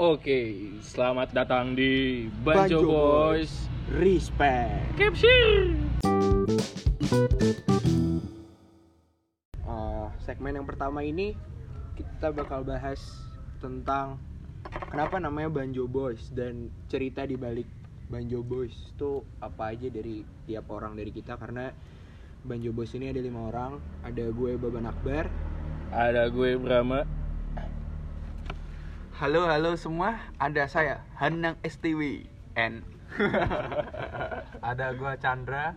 Oke, selamat datang di Banjo, Banjo Boys. Respect. Capsir. Uh, segmen yang pertama ini kita bakal bahas tentang kenapa namanya Banjo Boys dan cerita di balik Banjo Boys itu apa aja dari tiap orang dari kita karena Banjo Boys ini ada lima orang, ada gue Baban Akbar, Ada gue Brahma. Halo halo semua, ada saya Hanang STW N. ada gua Chandra,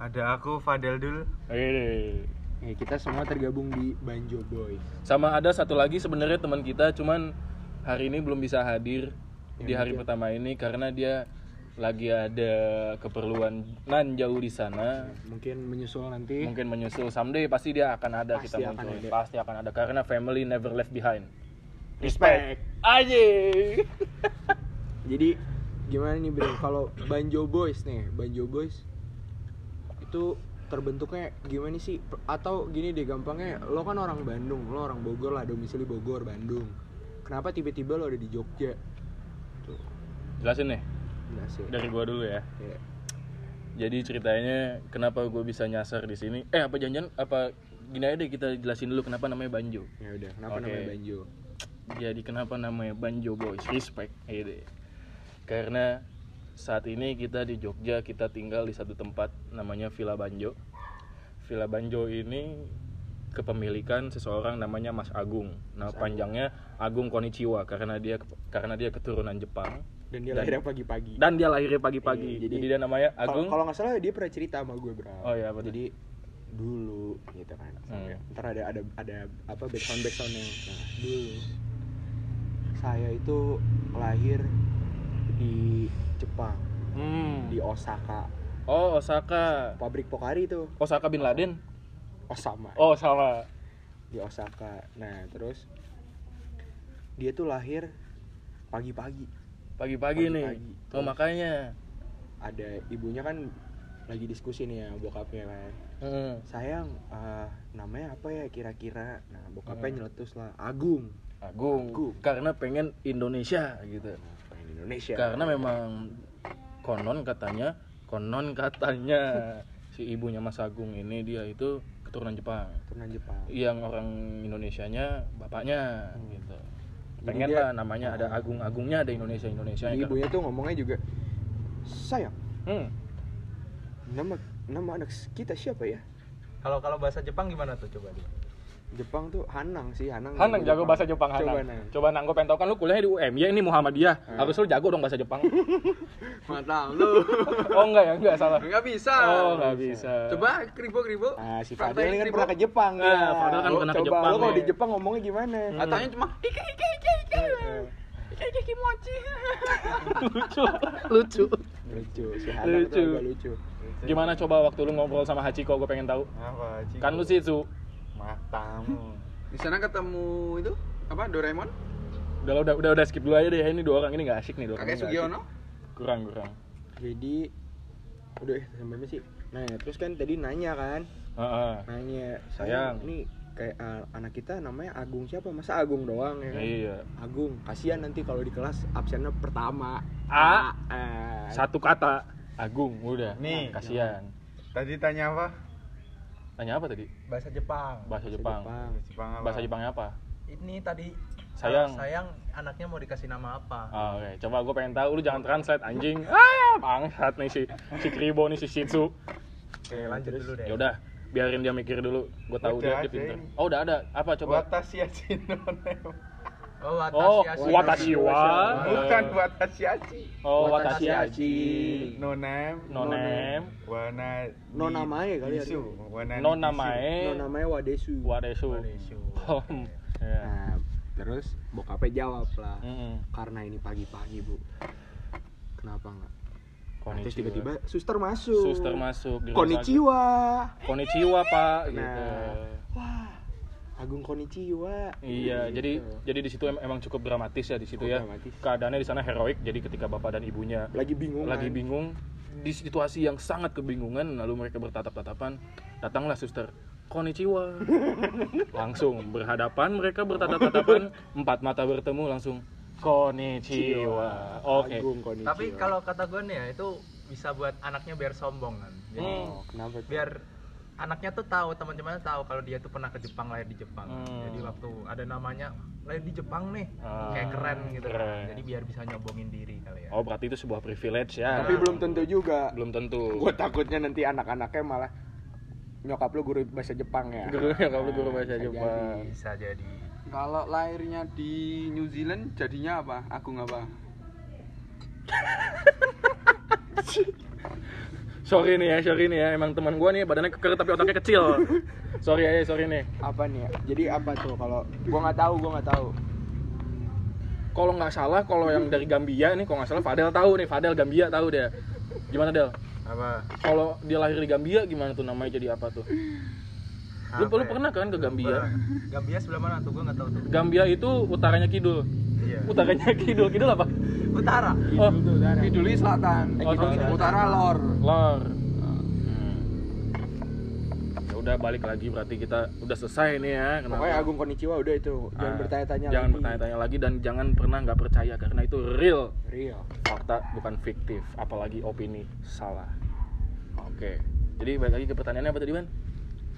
ada aku Fadel Dul. Oke. Ya, kita semua tergabung di Banjo Boys. Sama ada satu lagi sebenarnya teman kita, cuman hari ini belum bisa hadir di Ya, hari mungkin. pertama ini karena dia lagi ada keperluan nan jauh di sana. Mungkin menyusul nanti. Mungkin menyusul someday pasti dia akan ada Pasti kita akan muncul. ada. Pasti akan ada karena family never left behind. Respect. Aja. Jadi gimana nih Bre? Kalau Banjo Boys nih, Banjo Boys itu terbentuknya gimana sih? Atau gini deh gampangnya, lo kan orang Bandung, lo orang Bogor lah, domisili Bogor, Bandung. Kenapa tiba-tiba lo ada di Jogja? Tuh, Jelasin nih sih. dari gua dulu ya. Ya. Jadi ceritanya kenapa gue bisa nyasar di sini? Eh apa janjian? Apa gini aja deh kita jelasin dulu kenapa namanya Banjo. Ya udah, kenapa Oke. namanya Banjo? Jadi kenapa namanya Banjo Boys? Respect, gitu. Karena saat ini kita di Jogja kita tinggal di satu tempat namanya Villa Banjo. Villa Banjo ini kepemilikan seseorang namanya Mas Agung. Nah Mas panjangnya Agung Konichiwa karena dia karena dia keturunan Jepang Dan dia lahirnya pagi-pagi. dan dia lahirnya pagi-pagi. Iya, jadi, jadi- dia namanya Agung. kalau nggak salah dia pernah cerita sama gue, Bro. Oh iya? Jadi dulu gitu kan. Hmm. Ntar ada ada ada apa background backgroundnya. Nah, dulu saya itu lahir di Jepang, Hmm. di Osaka. Oh Osaka. Pabrik Pokari itu. Osaka bin Laden. Oh sama. Oh sama. Di Osaka. Nah, terus dia tuh lahir pagi-pagi. Pagi-pagi nih. Pagi-pagi. Oh makanya. Ada ibunya kan lagi diskusi nih ya bokapnya kan. Hmm. sayang eh, namanya apa ya kira-kira nah bokapnya Hmm. nyeletus lah Agung Agung. Agung. Karena pengen Indonesia gitu. pengen Indonesia Karena memang konon katanya, konon katanya si ibunya Mas Agung ini dia itu keturunan Jepang. turunan Jepang Yang orang Indonesianya bapaknya Hmm. gitu. Pengen dia- lah namanya ada Ah. Agung-agungnya ada Indonesia Indonesia. Jadi ibunya tuh ngomongnya juga sayang Hmm. nama nama anak kita siapa ya Kalau kalau bahasa Jepang gimana tuh coba Dul? Jepang tuh Hanang sih Hanang Hanang jago bahasa Jepang coba Hanang. nang Coba nang gue pengen tau kan lu kuliah di UM ya ini Muhammadiyah. Ah. Harus lu jago dong bahasa Jepang. Mantap lu. oh enggak ya, enggak salah. Enggak bisa. Oh, enggak bisa. Coba kribo-kribo. ah si Fadel ini kan kribo. pernah ke Jepang Ah, ya. Fadel kan Lo pernah ke coba, Jepang lo kalau di Jepang ngomongnya gimana Katanya cuma ika ika ika ika. Ika ika kimochi. lucu, lucu. lucu si Hanang Lucu. tuh agak lucu Gimana coba waktu lu ngobrol sama Hachiko gue pengen tahu. Apa? Ciko? Kan lu sih Su. matamu. Di sana ketemu itu apa Doraemon? Udah udah udah udah skip dulu aja deh. Ini dua orang ini nggak asik nih dua orang. Kakek Sugiono? Kurang kurang. jadi udah eh, sampai mana sih nah terus kan tadi nanya kan Heeh. nanya Sayang. ini kayak uh, anak kita namanya Agung siapa masa Agung doang ya kan Iya. Agung kasihan nanti kalau di kelas absennya pertama A. eh. Satu kata Agung udah. Nih. kasihan. Tadi tanya apa? Tanya apa tadi? Bahasa Jepang. Bahasa Jepang. Jepang apa? Bahasa Jepangnya apa? ini tadi Sayang. sayang anaknya mau dikasih nama apa Ah, Oke, coba gue pengen tahu lu jangan translate anjing. Ah, bangsat nih si si Kribo nih si Shitsu. oke lanjut dulu deh Ya udah, biarin dia mikir dulu. Gue tahu dia, Udah dia ada pinter. Oh, udah ada. Apa coba? Watashi achi no nem. oh Oh, watashi watashi wa. Bukan watashi achi. Oh, Watashi watashi achi. No nem. No name. Wana No namae kali ya. Wana No namae. no namanya Wadesu Wadesu. Wadesu. Oh, ya. nah terus bokapnya jawab lah karena ini pagi-pagi bu kenapa nggak Nah, terus tiba-tiba suster masuk suster masuk Konnichiwa sakit. Konnichiwa, Pak, gitu. Nah. wah Agung Konnichiwa Iya, Gitu. jadi jadi di situ em- emang cukup dramatis ya di situ ya. dramatis. Keadaannya di sana heroik. Jadi ketika bapak dan ibunya lagi bingung lagi bingung di situasi yang sangat kebingungan lalu mereka bertatap-tatapan datanglah suster konnichiwa langsung berhadapan mereka bertatap-tatapan empat mata bertemu langsung Konnichiwa. Oke. Konnichiwa. Tapi kalau kata gue nih ya itu bisa buat anaknya biar sombong kan. Jadi. Oh, kenapa biar anaknya tuh tahu teman-temannya tahu kalau dia tuh pernah ke Jepang lahir di Jepang. Hmm. Jadi waktu ada namanya lahir di Jepang nih, Ah, kayak keren gitu. kan. keren. Jadi biar bisa nyombongin diri kali ya. Oh, berarti itu sebuah privilege ya. Tapi belum tentu juga. belum tentu. Gue takutnya nanti anak-anaknya malah nyokap lu guru bahasa Jepang ya. Guru kalau guru bahasa Bisa Jepang. Bisa jadi. Kalau lahirnya di New Zealand jadinya apa? Agung apa? Sorry nih ya, sorry nih ya. Emang teman gua nih badannya keker tapi otaknya kecil. sorry ya, sorry nih. Apa nih ya? Jadi apa tuh kalau gua nggak tahu, gua nggak tahu. Kalau nggak salah, kalau yang dari Gambia nih, kalau nggak salah Fadel tahu nih, Fadel Gambia tahu dia. Gimana Del? Apa? Kalau dia lahir di Gambia gimana tuh namanya jadi apa tuh? Lu, Apa lu ya? pernah kan ke Gambia? Gambia sebelah mana tuh? Gue nggak tahu tuh. Gambia itu utaranya kidul. Iya. Utaranya kidul, kidul apa? Utara. Oh, tuh, Dara. Kiduli selatan, Oh, selatan. utara lor. lor. Hmm. Ya udah balik lagi berarti kita udah selesai nih ya. Kenapa? Pokoknya Agung Konnichiwa udah itu. Jangan Ah, bertanya-tanya Jangan lagi. bertanya-tanya lagi dan jangan pernah nggak percaya karena itu real. Real. fakta bukan fiktif apalagi opini salah oke jadi balik lagi ke pertanyaannya apa tadi man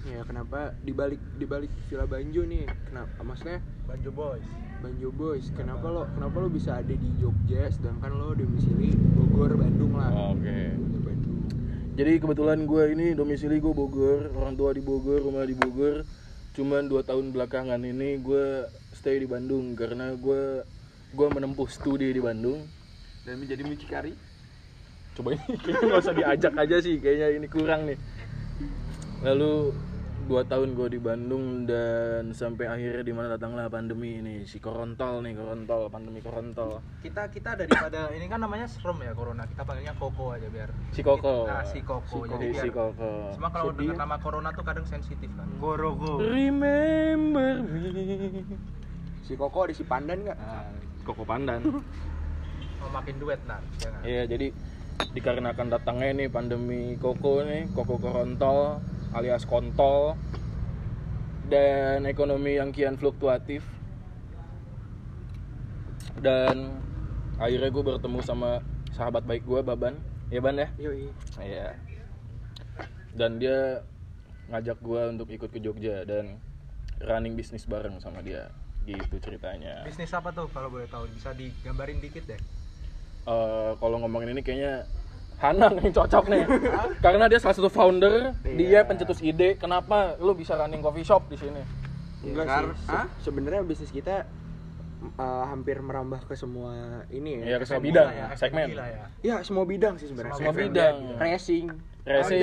Ya kenapa dibalik dibalik Villa Banjo nih? Kenapa maksudnya Banjo Boys. Banjo Boys? Kenapa lo kenapa lo bisa ada di Jogja sedangkan lo domisili Bogor, Bandung lah. oke Bandung. jadi kebetulan gue ini domisili gue Bogor orang tua di Bogor rumah di Bogor cuman dua tahun belakangan ini gue stay di Bandung karena gue gue menempuh studi di Bandung Dan menjadi mucikari. coba ini kayaknya nggak usah diajak aja sih kayaknya ini kurang nih lalu dua tahun gue di Bandung dan sampai akhirnya di mana datanglah pandemi ini si korontol nih korontol pandemi korontol Kita kita daripada ini kan namanya serem ya corona. Kita panggilnya Koko aja biar. si koko Nah, si Koko. si, Jadi si biar. koko Cuma kalau dengar nama corona tuh kadang sensitif kan. Gorogo. remember me Si Koko ada si Pandan nggak? koko pandan Mau makin duet nah, jangan. Iya, jadi dikarenakan datangnya nih pandemi koko nih, koko korontol alias kontol dan ekonomi yang kian fluktuatif. Dan akhirnya gue bertemu sama sahabat baik gue Baban. Ya Ban ya? Iya. Dan dia ngajak gue untuk ikut ke Jogja dan running bisnis bareng sama dia. Gitu ceritanya. Bisnis apa tuh kalau boleh tahu? Bisa digambarin dikit deh. Eh, kalau ngomongin ini kayaknya Hanang yang cocok nih karena dia salah satu founder dia Iya. pencetus ide kenapa lu bisa running coffee shop di sini Enggak Kar- sih. Se-? Sebenarnya bisnis kita uh, hampir merambah ke semua ini Iya, ya. ke semua bidang, ya. segmen. Gila ya. Ya, semua bidang sih sebenarnya. Semua F&B bidang. ada. Racing.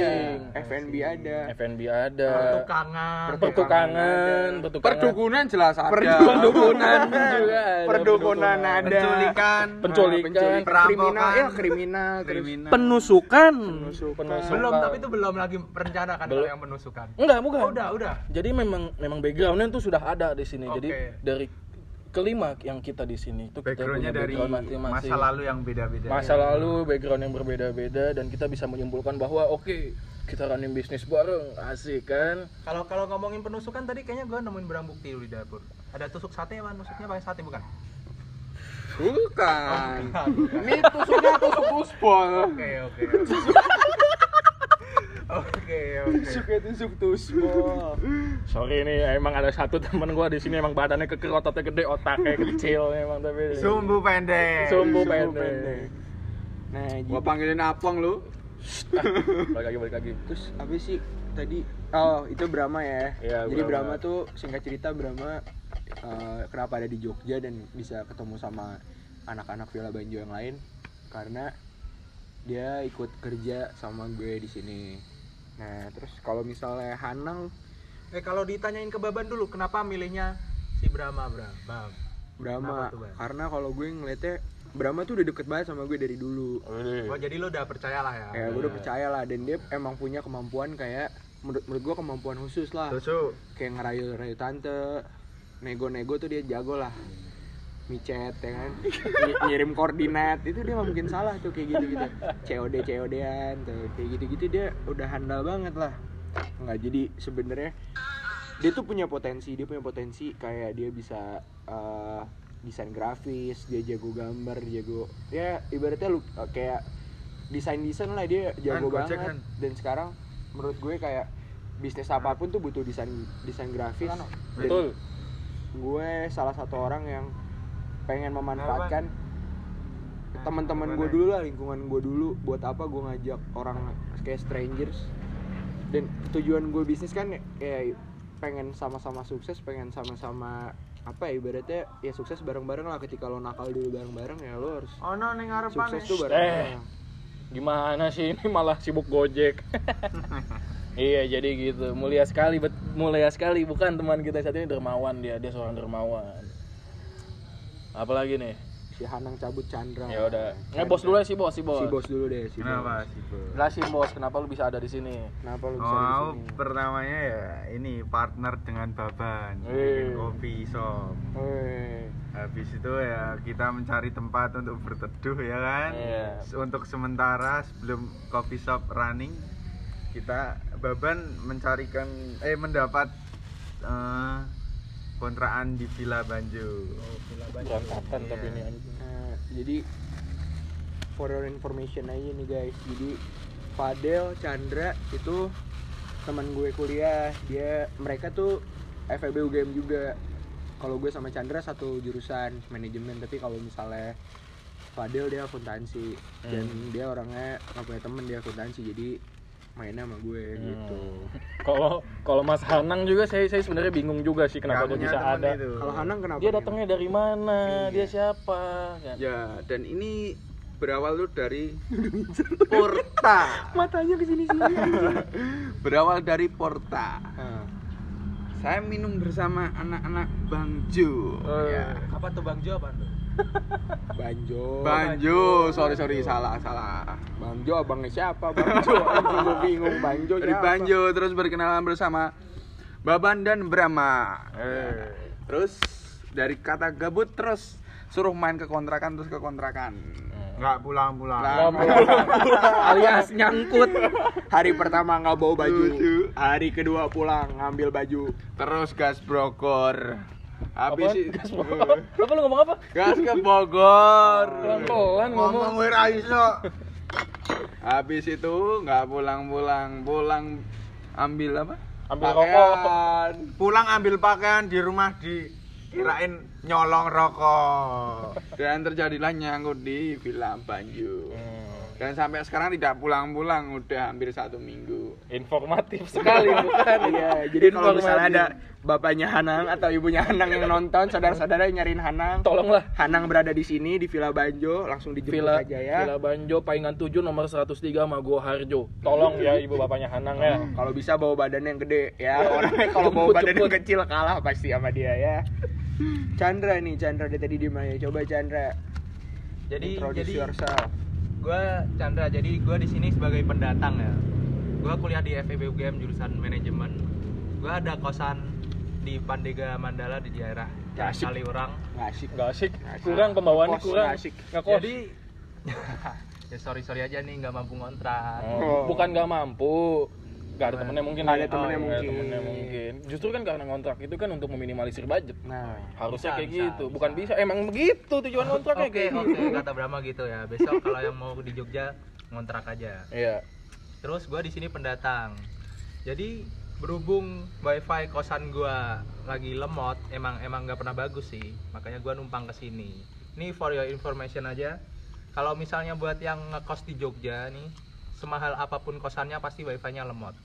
Ada. F&B ada. F&B ada Pertukangan. pertukangan pertukangan Perdukunan jelas ada. perdukunan juga ada. Perdukunan ada. Penculikan. Penculikan. Penculikan. Kriminal ya, kriminal. Kriminal. penusukan Penusukan. Belum, tapi itu belum lagi rencana kan Belum. yang penusukan. enggak bukan Oh, udah, udah. jadi memang memang backgroundnya tuh sudah ada di sini jadi Oke. dari kelima yang kita di sini itu kita punya Backgroundnya dari background masing-masing masa lalu yang beda-beda. masa lalu background yang berbeda-beda dan kita bisa menyimpulkan bahwa oke kita running bisnis bareng asik kan Kalau kalau ngomongin penusukan tadi kayaknya gue nemuin barang bukti di dapur. Ada tusuk sate kan? Nusuknya pakai sate bukan? Bukan. Ini tusuknya tusuk tusbol. Oke, oke. Oke, oke. Suka tusuk tusbol. sorry ini emang ada satu teman gua di sini emang badannya keker ototnya gede otaknya kecil emang tapi Sumbu pendek. sumbu Sumbu pendek pendek. Nah, Gua jadi panggilin Apong lu. balik lagi balik lagi terus apa sih tadi oh itu Brahma ya Iya, jadi Brahma. Brahma tuh singkat cerita Brahma eh, kenapa ada di Jogja dan bisa ketemu sama anak-anak Villa Banjo yang lain karena dia ikut kerja sama gue di sini nah terus kalau misalnya Hanang Eh kalau ditanyain ke Baban dulu, kenapa milihnya si Brahma, Bram? Bam. Brahma tuh, karena kalau gue ngeliatnya Brahma tuh udah deket banget sama gue dari dulu Oh, jadi lo udah percaya lah ya? ya gue udah percaya lah dan dia emang punya kemampuan kayak menurut menurut gue kemampuan khusus lah Tusu. kayak ngerayu-rayu tante nego-nego tuh dia jago lah micet ya kan? Ng- ngirim koordinat. Itu dia mungkin salah tuh kayak gitu gitu COD COD-an tuh kayak gitu gitu dia udah handal banget lah. Nggak jadi sebenarnya dia tuh punya potensi dia punya potensi kayak dia bisa eh, desain grafis dia jago gambar jago ya ibaratnya lu eh, kayak desain desain lah dia jago Kan, banget. kan. dan sekarang menurut gue kayak bisnis apa pun tuh butuh desain desain grafis. Betul. Gue salah satu orang yang pengen memanfaatkan teman-teman gue dulu lah lingkungan gue dulu. Buat apa gue ngajak orang kayak strangers? Dan tujuan gue bisnis kan kayak pengen sama-sama sukses pengen sama-sama apa ya ibaratnya ya sukses bareng-bareng lah. Ketika lo nakal dulu bareng-bareng ya lo harus Ono ning ngarepan. sukses tuh Eh. bareng-bareng. Gimana sih ini malah sibuk gojek? Iya jadi gitu. Mulia sekali bet mulia sekali. Bukan teman kita saat ini dermawan dia dia seorang dermawan apalagi nih si Hanang cabut Chandra ya udah nggak bos dulu ya si bos si bos si bos dulu deh si Kenapa bos sih, Bos? jelasin bos kenapa lu bisa ada di sini kenapa lu bisa Oh, di sini pertamanya ya ini partner dengan Baban, Eh. bikin kopi shop. Weh. Habis itu ya kita mencari tempat untuk berteduh ya kan. Iya. Untuk sementara sebelum coffee shop running kita Baban mencarikan eh mendapat eh, kontrakan di Villa Banjo. berantakan tapi ini anjing Nah, jadi for your information aja nih guys. Jadi Fadel, Chandra itu teman gue kuliah. Dia mereka tuh FEB UGM juga. Kalau gue sama Chandra satu jurusan manajemen, tapi kalau misalnya Fadel dia akuntansi dan dia orangnya nggak punya temen dia akuntansi jadi mainnya sama gue gitu. kalau kalau Mas Hanang juga saya saya sebenarnya bingung juga sih kenapa dia bisa ada. Kalau Hanang kenapa? dia datangnya dari mana dia siapa kan? Ya, dan ini berawal tuh dari Porta. matanya ke sini sini. Berawal dari Porta. Nah, Saya minum bersama anak-anak Bang Jo. Eh. Ya. Apa tuh Bang Jo apa tuh? Banjo. Banjo, sorry sorry salah salah. Banjo abangnya siapa? Banjo. Gue bingung Banjo Dari siapa? Banjo terus berkenalan bersama Baban dan Brahma. Eh. Terus dari kata gabut terus suruh main ke kontrakan terus ke kontrakan. Nggak pulang-pulang. alias nyangkut hari pertama nggak bawa baju hari kedua pulang ngambil baju Terus gas Bogor. Habis Apa? i- Gas Bogor? apa lu ngomong apa gas ke Bogor. pelan-pelan ngomong Ngomong wira iso. Habis itu nggak pulang-pulang, pulang ambil apa? Ambil rokok. Pakaian. Pulang ambil pakaian di rumah di kirain nyolong rokok. Dan terjadilah nyangkut di Villa Banyu. Hmm. Dan sampai sekarang tidak pulang-pulang, udah hampir satu minggu. informatif sekali bukan iya jadi kalau misalnya ada. Bapaknya Hanang atau ibunya Hanang yang nonton saudara-saudara yang nyariin Hanang. Tolonglah. Hanang berada di sini di Villa Banjo. Langsung dijemput Villa, aja ya. Villa Banjo Paingan 7 nomor 103 Mago Harjo. Tolong ya ibu bapaknya Hanang ya. Kalau bisa bawa badan yang gede ya. Orangnya kalau bawa badan yang kecil kalah pasti sama dia ya. Chandra nih Chandra dia tadi di mana coba Chandra. Jadi introduce jadi yourself. gue Chandra. Jadi gue di sini sebagai pendatang ya. Gue kuliah di FEB UGM jurusan manajemen. Gue ada kosan di Pandega Mandala di daerah Ya, asik. Kaliurang nggak asik nggak asik asik. kurang pembawaannya Ngekos, kurang nggak asik. Ngekos. jadi ya sorry sorry aja nih nggak mampu ngontrak Oh, bukan nggak mampu Gak ada temennya mungkin Nggak ada nih. temennya ada mungkin. temennya mungkin justru kan karena ngontrak itu kan untuk meminimalisir budget nah harusnya Bisa, kayak bisa, gitu bisa. bukan bisa emang begitu tujuan kontraknya Oke kayak oke gitu kata Brahma gitu ya besok kalau yang mau di Jogja ngontrak aja iya Terus gue di sini pendatang. Jadi berhubung wifi kosan gue lagi lemot, emang emang nggak pernah bagus sih. Makanya gue numpang ke sini. Ini for your information aja. Kalau misalnya buat yang ngekos di Jogja nih, semahal apa pun kosannya pasti wifi-nya lemot.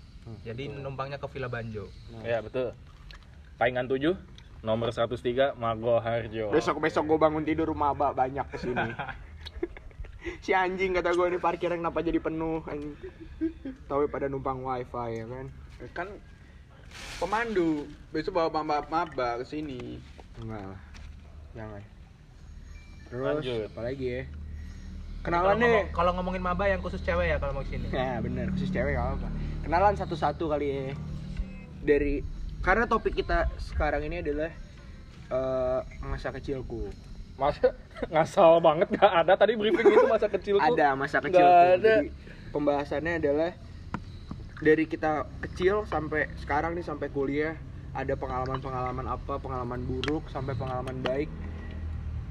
Jadi numpangnya ke Villa Banjo. iya betul Paingan 7 nomor 103 Mago Harjo besok besok gue bangun tidur rumah abah banyak ke sini si anjing kata gue ini parkiran kenapa jadi penuh anjing tahu pada numpang wifi ya kan Kan pemandu besok bawa maba maba ke sini. enggak lah. Jangan. Terus Lanjut. apa lagi ya? Kenalan deh. ngomong- Kalau ngomongin maba yang khusus cewek ya kalau mau ke sini. nah bener. Khusus cewek gak apa kenalan satu-satu kali ya. Dari karena topik kita sekarang ini adalah eh, masa kecilku. Masa? Ngasal banget. Gak ada tadi briefing itu masa kecilku. Ada masa kecilku. ada. Jadi, pembahasannya adalah dari kita kecil sampai sekarang nih sampai kuliah ada pengalaman-pengalaman apa pengalaman buruk sampai pengalaman baik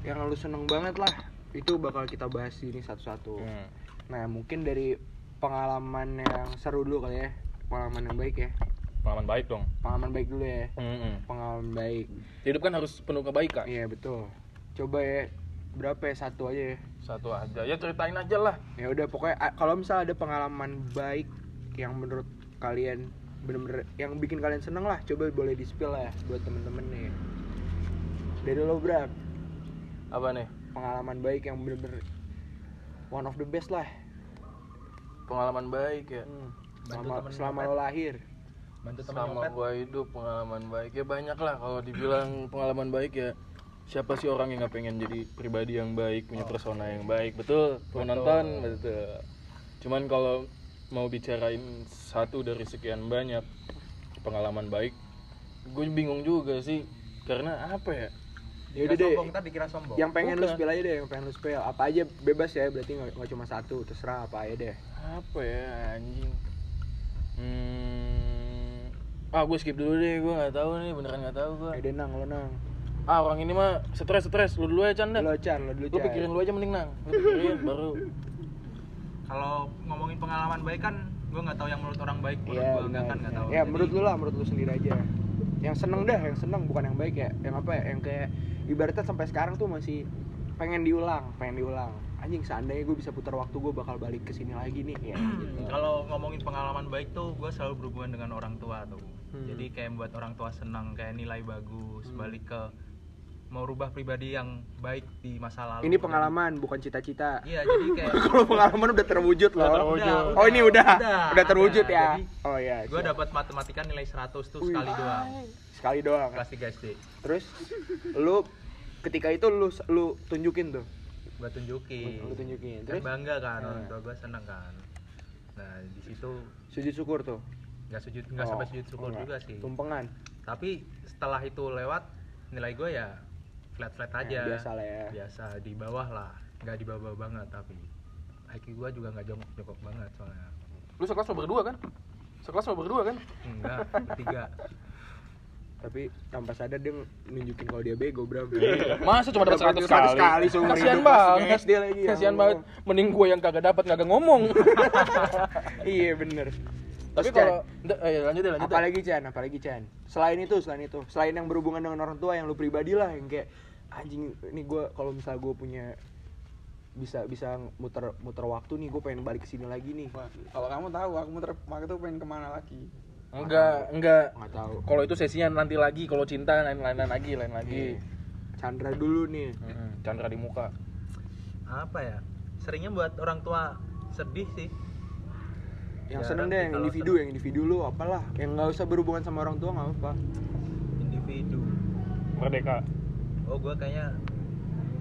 yang lu seneng banget lah itu bakal kita bahas ini satu-satu Hmm. nah mungkin dari pengalaman yang seru dulu kali ya pengalaman yang baik ya Pengalaman baik dong. pengalaman baik dulu ya Mm-mm. pengalaman baik Hidup kan harus penuh kebaikan. iya betul coba ya berapa ya satu aja ya Satu aja. Ya ceritain aja lah. ya udah pokoknya kalau misalnya ada pengalaman baik yang menurut kalian bener-bener yang bikin kalian seneng lah coba boleh di spill lah ya buat temen-temen nih dari lo Bram Apa nih? pengalaman baik yang bener-bener one of the best lah. Pengalaman baik ya. Hmm. Selama, temen selama lo lahir. Bantu Selama gua hidup pengalaman baik. Ya banyak lah kalau dibilang pengalaman baik ya. Siapa sih orang yang nggak pengen jadi pribadi yang baik punya persona yang baik? Betul? Penonton betul. Cuman kalau mau bicarain satu dari sekian banyak pengalaman baik gue bingung juga sih. Karena apa ya? Ya udah deh. sombong, dikira sombong. Yang pengen lu spill aja deh yang pengen lu spill. Apa aja bebas ya berarti nggak nggak cuma satu terserah apa aja deh. Apa ya anjing? Hmm. Ah gue skip dulu deh gue nggak tahu nih beneran nggak tahu gue eh nang lo nang. Ah orang ini mah stres stres. Lu dulu aja canda lo Chan lo dulu lu pikirin lu aja mending nang. Lu pikirin baru kalau ngomongin pengalaman baik kan gue nggak tahu yang menurut orang baik menurut Iya gue enggak kan nggak tahu Ya Jadi, menurut lu lah, menurut lu sendiri aja. Yang seneng dah, yang seneng bukan yang baik ya. Yang apa ya? Yang kayak ibaratnya sampai sekarang tuh masih pengen diulang, pengen diulang. Anjing seandainya gue bisa putar waktu gue bakal balik ke sini lagi nih ya. gitu. kalau ngomongin pengalaman baik tuh gue selalu berhubungan dengan orang tua tuh Hmm. jadi kayak buat orang tua senang kayak nilai bagus balik ke mau rubah pribadi yang baik di masa lalu Ini pengalaman bukan cita-cita. iya jadi kayak Kalau pengalaman udah terwujud loh. Udah terwujud. Oh ini udah, Udah, udah, terwujud ada. ya. Jadi, oh iya. gue siap. dapat matematika nilai 100 tuh Wih. sekali doang sekali doang. kelas 3 SD Terus lu ketika itu lu lu tunjukin tuh. gue tunjukin Lu tunjukin. kan Terus bangga kan Nah. orang tua gue seneng kan nah di situ sujud syukur tuh. nggak sujud nggak Oh, sampai sujud syukur enggak. juga sih Tumpengan. tapi setelah itu lewat nilai gue ya flat flat aja. Ya, biasa lah ya. biasa di bawah lah. Nggak di bawah banget tapi IQ gue juga nggak jongkok jongkok banget soalnya. Lu sekelas mau berdua kan? Sekelas mau berdua kan? Enggak bertiga. Tapi tanpa sadar dia nunjukin kalau dia bego, Bram. masa cuma dapat Dapat 100 100 kali, kali kasihan hidup, banget. SD lagi, ya kasihan Allah. banget mending gue yang kagak dapat kagak ngomong. Iya bener. Tapi kalau eh, lanjut deh lanjut apalagi Chan apalagi Chan. Selain itu selain itu. Selain yang berhubungan dengan orang tua yang lu pribadi lah yang kayak anjing ini gue kalau misal gue punya bisa bisa muter muter waktu nih gue pengen balik ke sini lagi nih. Wah, kalau kamu tahu aku muter waktu tuh pengen ke mana lagi? Enggak enggak. nggak tahu. Kalau itu sesinya nanti lagi kalau cinta lain lain lagi lain lagi. Chandra dulu nih. Mm-mm, Chandra di muka. Apa ya? Seringnya buat orang tua sedih sih. Yang seneng Jarang deh yang individu yang individu lu apalah. Yang nggak usah berhubungan sama orang tua nggak apa individu. Merdeka oh gue kayaknya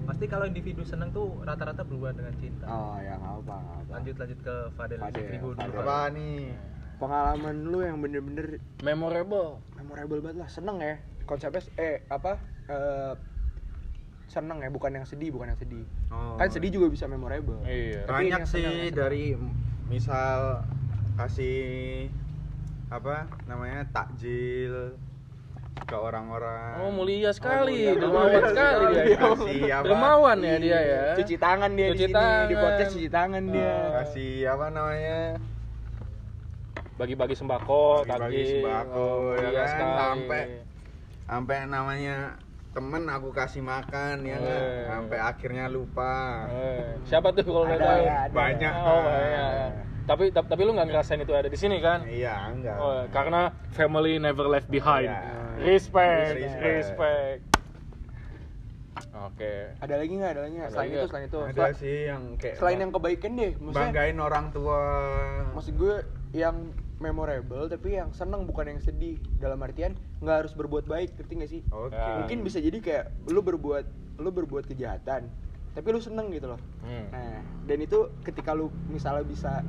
pasti kalau individu seneng tuh rata-rata berhubungan dengan cinta. Oh ya nggak apa apa lanjut lanjut ke Fadel Fadel, dulu Fadel. Fadel. apa nih? Pengalaman lu yang bener-bener memorable. Memorable banget lah seneng ya. Konsepnya eh apa eh seneng ya bukan yang sedih bukan yang sedih. Oh. kan sedih juga bisa memorable. Iya. Tapi banyak sih dari misal kasih apa namanya takjil ke orang-orang. Oh mulia sekali. mulia. dermawan Mulia sekali dia. Kasih apa dermawan ya dia ya. Cuci tangan dia Cuci di sini di tangan. podcast cuci tangan dia. kasih apa namanya? Bagi-bagi sembako Bagi-bagi sembako, Oh, ya kan, sekali. sampai- sampai namanya temen aku kasih makan ya kan? Eh. sampai akhirnya lupa. Eh, siapa tuh kalau nggak Ada, tahu? ya. Banyak. oh banyak tapi tapi, tapi lu nggak ngerasain itu ada di sini kan? Iya enggak. Oh, karena family never left behind. Iya. Respect, Respect. respect. Oke. ada lagi nggak? Ada lagi nggak? Ada selain itu selain itu. Ada sih yang kayak selain yang kebaikan deh maksudnya banggain orang tua. Maksud gue yang memorable tapi yang seneng bukan yang sedih. Dalam artian nggak harus berbuat baik ngerti nggak sih? Oke. Ya. mungkin bisa jadi kayak lu berbuat lu berbuat kejahatan tapi lu seneng gitu loh. Hmm. nah dan itu ketika lu misalnya bisa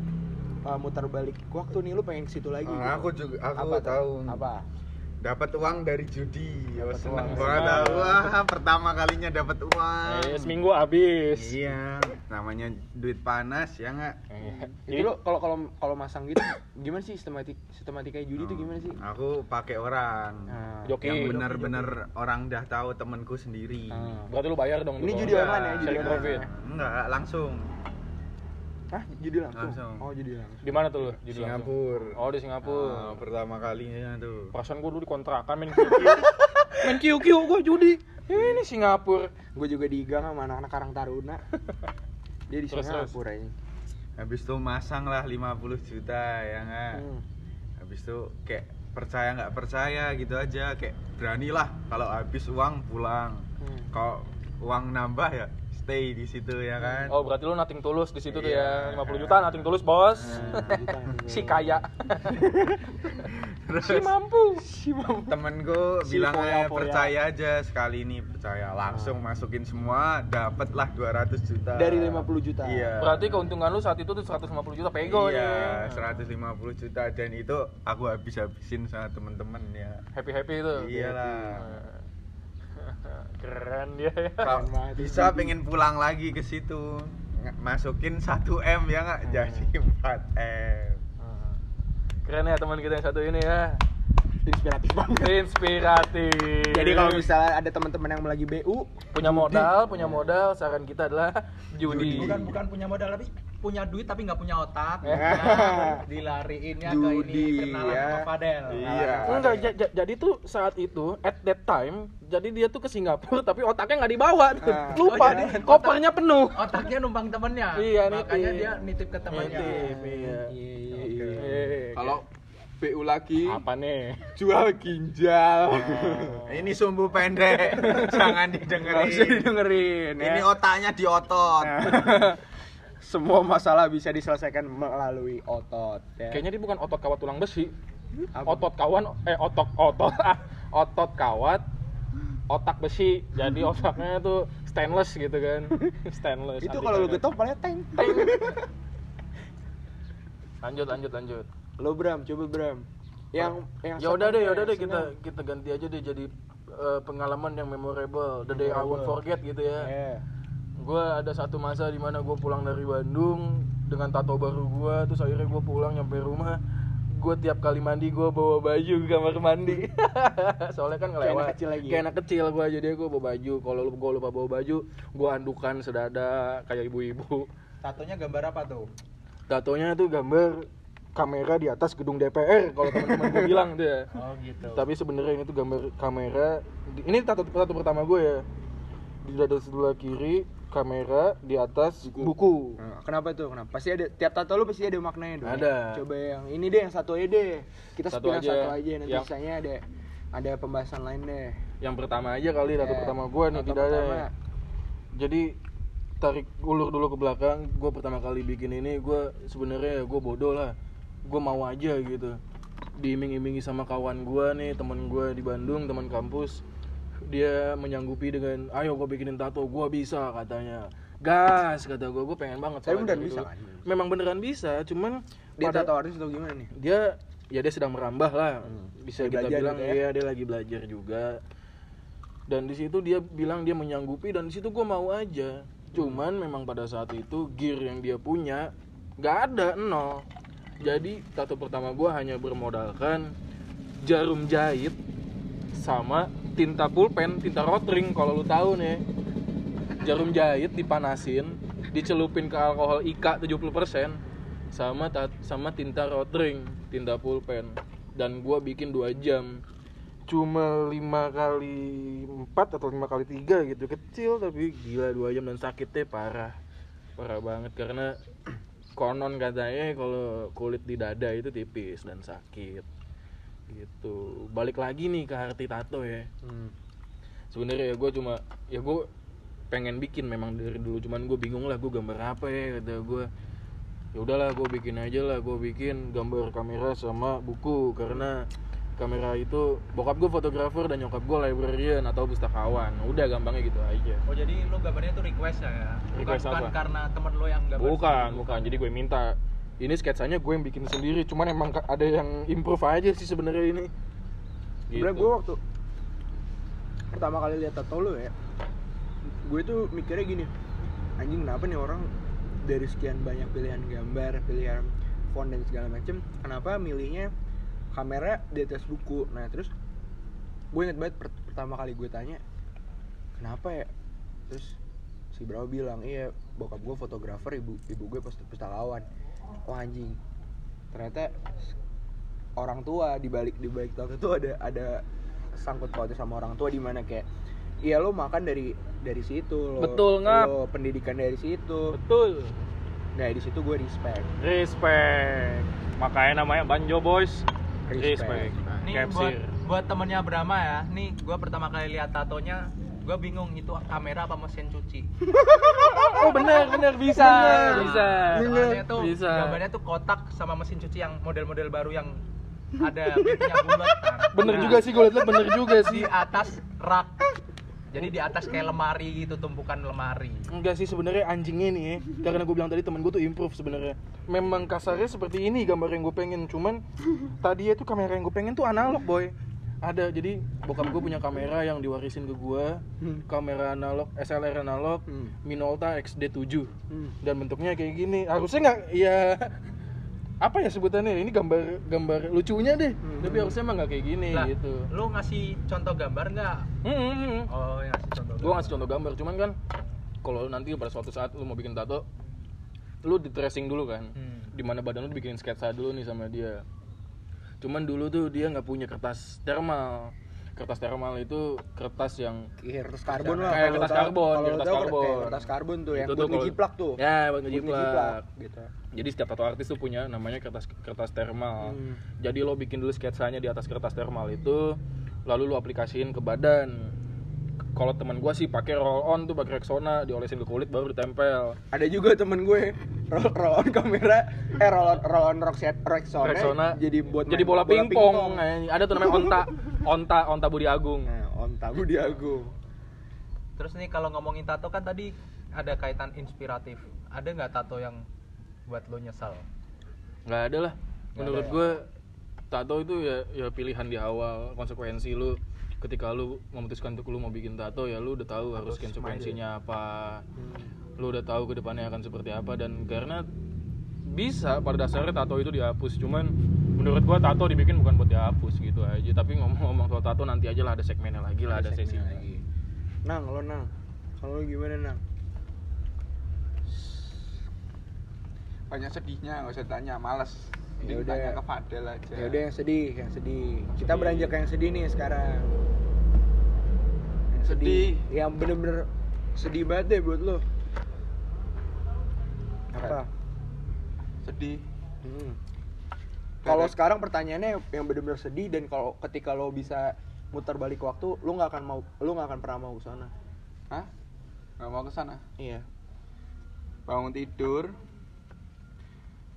uh, muter balik waktu nih lu pengen ke situ lagi. Oh, gitu. aku juga aku Apa tahu. Apa dapat uang dari judi. Oh, seneng uang. banget. Wah, pertama kalinya dapat uang. Eh, seminggu habis Iya, namanya duit panas ya nggak? Eh, Itu lo kalau kalau kalau masang gitu gimana sih sistematik sistematika judi itu gimana sih? Aku pakai orang. Nah, Joki. yang benar-benar orang dah tahu temanku sendiri. Ah. berarti lu bayar dong Ini judi online ya, nggak judi online. profit Enggak, langsung. Hah, judi langsung. Langsung. Oh, judi langsung. di mana tuh lu judi langsung? Singapura. oh di Singapura Ah, pertama kalinya tuh. perasaan gua dulu di kontrakan main QQ main QQ gua judi ini Singapura Gue juga di gang sama anak-anak Karang Taruna. Dia di Terus, Singapura ini. Habis itu masang lah 50 juta ya nggak? Hmm. Habis itu kayak percaya nggak percaya gitu aja kayak beranilah kalau habis uang pulang. Hmm. Kalau uang nambah ya stay di situ ya kan. oh berarti lu nating tulus di situ tuh Iya. ya 50 juta nating tulus bos. Nah, gitu. si kaya. Terus si mampu. Si mampu. temenku Si bilang foya-foya. aja percaya aja sekali ini percaya. Langsung masukin semua dapatlah 200 juta. Dari 50 juta. iya. Berarti keuntungan lu saat itu tuh 150 juta pego iya nih 150 juta. Dan itu aku habis habisin sama temen-temen ya. Happy happy itu? Iyalah keren dia ya. Banget. Bisa pengen pulang lagi ke situ. Masukin 1 m ya nggak? Jadi 4 m. Keren ya teman kita yang satu ini ya. Inspiratif banget. inspiratif. Jadi kalau misalnya ada teman-teman yang lagi BU, punya modal punya modal saran kita adalah judi, bukan bukan punya modal tapi punya duit tapi nggak punya otak Eh. Nah, dilariinnya ke ini kenalan ya. sama Fadel Iya. Enggak, ja- ja- jadi tuh saat itu at that time jadi dia tuh ke Singapura tapi otaknya nggak dibawa. Ah. lupa Oh, jadi kopernya penuh otaknya numpang temennya Iya, makanya nitip. dia nitip ke temannya Nitip, iya. Iya, Eh, Kalau BU lagi apa nih jual ginjal. ini sumbu pendek jangan didengerin didengerin ya. ini otaknya di otot Semua masalah bisa diselesaikan melalui otot ya. kayaknya dia bukan otot kawat tulang besi Apa? otot kawan eh otot otot otot kawat otak besi jadi otaknya tuh stainless gitu kan stainless itu kalau lu getok paling teng. lanjut lanjut lanjut Lo Bram, coba Bram. Yang yang ya udah deh ya udah deh kita kita ganti aja deh jadi eh, pengalaman yang memorable the day I won't forget gitu ya. Gue ada satu masa di mana gue pulang dari Bandung dengan tato baru gue terus akhirnya gue pulang nyampe rumah. Gue tiap kali mandi gue bawa baju ke kamar mandi. Soalnya kan Kayak ngelewat. anak kecil lagi ya? kayak anak kecil gue jadi gue bawa baju. Kalau gue lupa bawa baju gue andukan sedada kayak ibu-ibu. Tatonya gambar apa tuh? Tatonya tuh gambar kamera di atas gedung DPR kalau teman-teman gue bilang tuh ya. Oh gitu. Tapi sebenarnya ini tuh gambar kamera. Ini tato tato pertama gue ya. Di dada sebelah kiri kamera di atas buku, Nah, Kenapa tuh? Kenapa? Pasti ada tiap tato lu pasti ada maknanya dong. Ada. Coba yang ini deh, yang satu aja deh. Kita Satu aja. satu aja nanti Yang- sisanya ada ada pembahasan lain deh. yang pertama aja kali tato Ya, pertama gue nih tato tidak ada jadi tarik ulur dulu ke belakang gue pertama kali bikin ini gue sebenarnya gue bodoh lah gue mau aja gitu diiming-imingi sama kawan gue nih teman gue di Bandung teman kampus dia menyanggupi dengan ayo gue bikinin tato gue bisa katanya gas kata gue gue pengen banget Tapi soalnya beneran gitu. bisa kan? memang beneran bisa cuman Dia pada- tato artis atau gimana nih? dia ya dia sedang merambah lah bisa Lagi kita bilang gitu ya? iya dia lagi belajar juga dan di situ dia bilang dia menyanggupi dan di situ gue mau aja cuman memang pada saat itu gear yang dia punya nggak ada nol jadi tato pertama gue hanya bermodalkan jarum jahit sama tinta pulpen tinta rotring kalau lu tahu nih. Jarum jahit dipanasin dicelupin ke alkohol IKA 70% sama sama tinta rotring tinta pulpen. Dan gua bikin dua jam. Cuma lima kali empat atau lima kali tiga gitu. Kecil tapi gila dua jam dan sakitnya parah. Parah banget karena konon katanya kalau kulit di dada itu tipis dan sakit gitu. Balik lagi nih ke arti tato ya. Hmm. sebenarnya ya gue cuma ya gue pengen bikin memang dari dulu. Cuman gue bingung lah gue gambar apa ya kata gue ya udahlah gue bikin aja lah. Gue bikin gambar kamera sama buku. Karena kamera itu bokap gue fotografer dan nyokap gue librarian atau pustakawan. Udah gampangnya gitu aja. Oh jadi lu gambarnya tuh request ya? Bukan, Request bukan apa? karena temen lo yang gambar bukan bukan. Jadi gue minta ini sketsanya gue yang bikin sendiri cuman emang ada yang improve aja sih sebenarnya ini. Sebenarnya Gitu. gue waktu pertama kali lihat tato lu ya gue tuh mikirnya gini anjing kenapa nih orang dari sekian banyak pilihan gambar pilihan font dan segala macem kenapa milihnya kamera di atas buku? Nah terus gue inget banget per- pertama kali gue tanya kenapa ya? Terus si Bro bilang iya bokap gue fotografer ibu ibu gue pust- pustakawan wah anjing. Ternyata orang tua di balik di balik tato itu ada ada sangkut pautnya sama orang tua di mana kayak iya lo makan dari dari situ lo, Betul, Ngap. lo pendidikan dari situ. Betul. Nah di situ gue respect. Respect. Makanya namanya Banjo Boys. Respect. respect, Nih buat buat temennya Brahma ya, nih gue pertama kali lihat tatonya, gue bingung itu kamera apa mesin cuci. oh benar benar bisa Bener. bisa Soalnya tuh bisa gambarnya tuh kotak sama mesin cuci yang model-model baru yang ada pintunya bulat kan. bener Nah, juga sih gue liat bener juga di sih atas rak. Jadi di atas kayak lemari gitu, tumpukan lemari. enggak sih sebenarnya anjingnya nih ya karena gue bilang tadi temen gue tuh improve sebenarnya memang kasarnya seperti ini gambar yang gue pengen cuman tadi itu kamera yang gue pengen tuh analog boy ada jadi bokap gue punya kamera yang diwarisin ke gue Hmm. kamera analog SLR analog Hmm. Minolta XD7 Hmm. dan bentuknya kayak gini harusnya nggak ya apa ya sebutannya ini gambar gambar lucunya deh Hmm. tapi harusnya emang nggak kayak gini Lah, gitu lu ngasih contoh gambar nggak? hmm, hmm, hmm. Oh, yang ngasih contoh. gue ngasih contoh gambar cuman kan kalau nanti pada suatu saat lu mau bikin tato lu di tracing dulu kan Hmm. di mana badan lu bikin sketsa dulu nih sama dia cuman dulu tuh dia nggak punya kertas thermal. Kertas thermal itu kertas yang Kayak kertas karbon lah Kayak kertas karbon, kalau kertas tahu karbon. kayak kertas karbon tuh yang Itu buat ngejiplak tuh. Ya buat Buat ngejiplak. gitu. Jadi setiap tato artis tuh punya namanya kertas kertas thermal. Hmm. jadi lo bikin dulu sketsanya di atas kertas thermal itu lalu lo aplikasiin ke badan kalau teman gua sih pakai roll on tuh pakai Rexona diolesin ke kulit baru ditempel. Ada juga temen gue roll, roll on kamera eh roll on roll on Rexona, Rexona. jadi buat jadi main bola pingpong Nah, ada tuh namanya onta onta onta Budi Agung. Nah on tabu di Agung. Terus nih kalau ngomongin tato kan tadi ada kaitan inspiratif. Ada nggak tato yang buat lo nyesal? nggak ada lah. Menurut ya? gue tato itu ya ya pilihan di awal konsekuensi lu ketika lu memutuskan untuk lu mau bikin tato ya lu udah tahu harus, Harus konsekuensinya apa. Hmm. lu udah tahu ke depannya akan seperti apa dan karena bisa pada dasarnya tato itu dihapus cuman menurut gua tato dibikin bukan buat dihapus gitu aja. Tapi ngomong-ngomong soal tato nanti aja lah ada segmennya lagi lah ada, segmen sesi lagi. nang lo nang kalau gimana nang? Banyak sedihnya nggak usah tanya males. Ya udah. ke Fadel aja. Ya udah yang sedih yang sedih. Kita Sedih. beranjak ke yang sedih nih sekarang yang Sedih. yang bener-bener sedih banget deh buat lo apa sedih Hmm. Kalau sekarang pertanyaannya yang benar-benar sedih dan kalau ketika lo bisa muter balik waktu, lo nggak akan mau, lo nggak akan pernah mau ke sana. Hah? nggak mau ke sana Iya. bangun tidur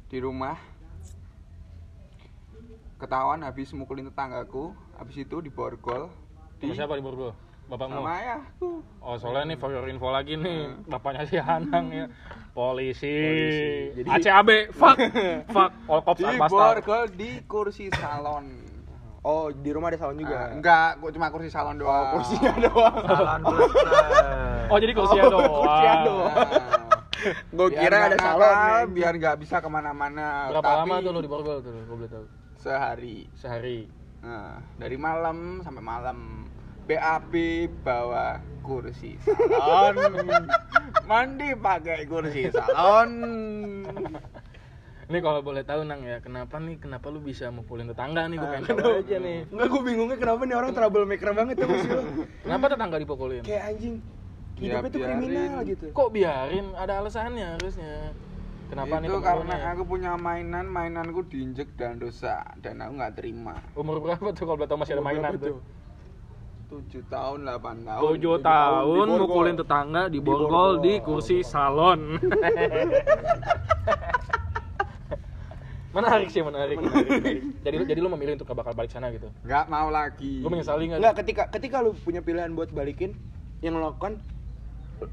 di rumah ketahuan habis mukulin tetanggaku habis itu diborgol sama siapa di Borgo bapakmu? Sama ayahku. Oh soalnya nih for your info lagi nih bapaknya si Hanang ya. Polisi, Polisi. Jadi- ACAB fuck. Fuck. All cops are bastard. diborgol di kursi salon. Oh, di rumah ada salon juga. Ah, enggak kok cuma kursi salon doang. Oh, kursinya doang. Salon oh jadi kursinya Oh, doang. kursinya doang. Gue Biar kira ada salon. nih. biar nggak bisa ke mana-mana. Berapa Tapi lama tuh lo di Borgol tuh gue boleh tahu? Sehari. Sehari. Nah, dari malam sampai malam BAB bawa kursi salon mandi pakai kursi salon Ini kalau boleh tahu nang ya, kenapa nih kenapa lu bisa mukulin tetangga nih? Gue pengen tahu aja nih. Enggak, gue bingungnya kenapa nih orang troublemaker banget ya sih. Kenapa tetangga dipukulin? Kayak anjing. Ya, Hidupnya tuh biarin. kriminal gitu. Kok biarin? Ada alasannya harusnya. Kenapa nih itu temen karena nih? aku punya mainan mainanku diinjek dan dosa dan aku nggak terima Umur berapa tuh kalau tahu masih ada mainan tuh? Tujuh tahun 8 tahun Tujuh tahun tahun di mukulin tetangga di Di borgol borgol. di kursi salon. menarik sih menarik, menarik, menarik. Jadi lu jadi lu memilih untuk bakal balik sana gitu. nggak mau lagi Lu menyesali nggak? Enggak, ketika ketika lu punya pilihan buat balikin, yang lo lakukan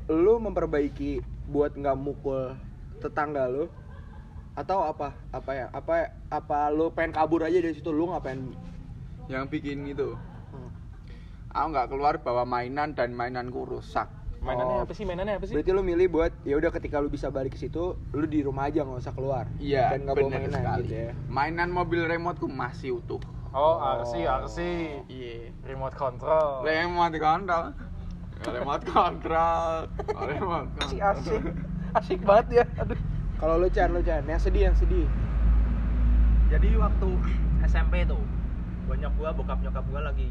lu memperbaiki buat nggak mukul tetangga lu atau apa? Apa ya? Apa apa lu pengen kabur aja dari situ? Lu nggak pengen yang bikin itu. Aku nggak keluar bawa mainan dan mainanku rusak. Mainannya Oh. apa sih? Mainannya apa sih? Berarti lu milih buat ya udah ketika lu bisa balik ke situ, lu di rumah aja nggak usah keluar. iya Dan nggak bawa mainan sekali. gitu ya. mainan mobil remoteku masih utuh. Oh RC RC iya. Remote control. Remote kontrol remote kontrol remote asik kontrol asik. Asik banget ya aduh. Kalau lu Chan, lu Chan, yang sedih yang sedih. jadi waktu SMP tuh banyak gua bokap nyokap gua lagi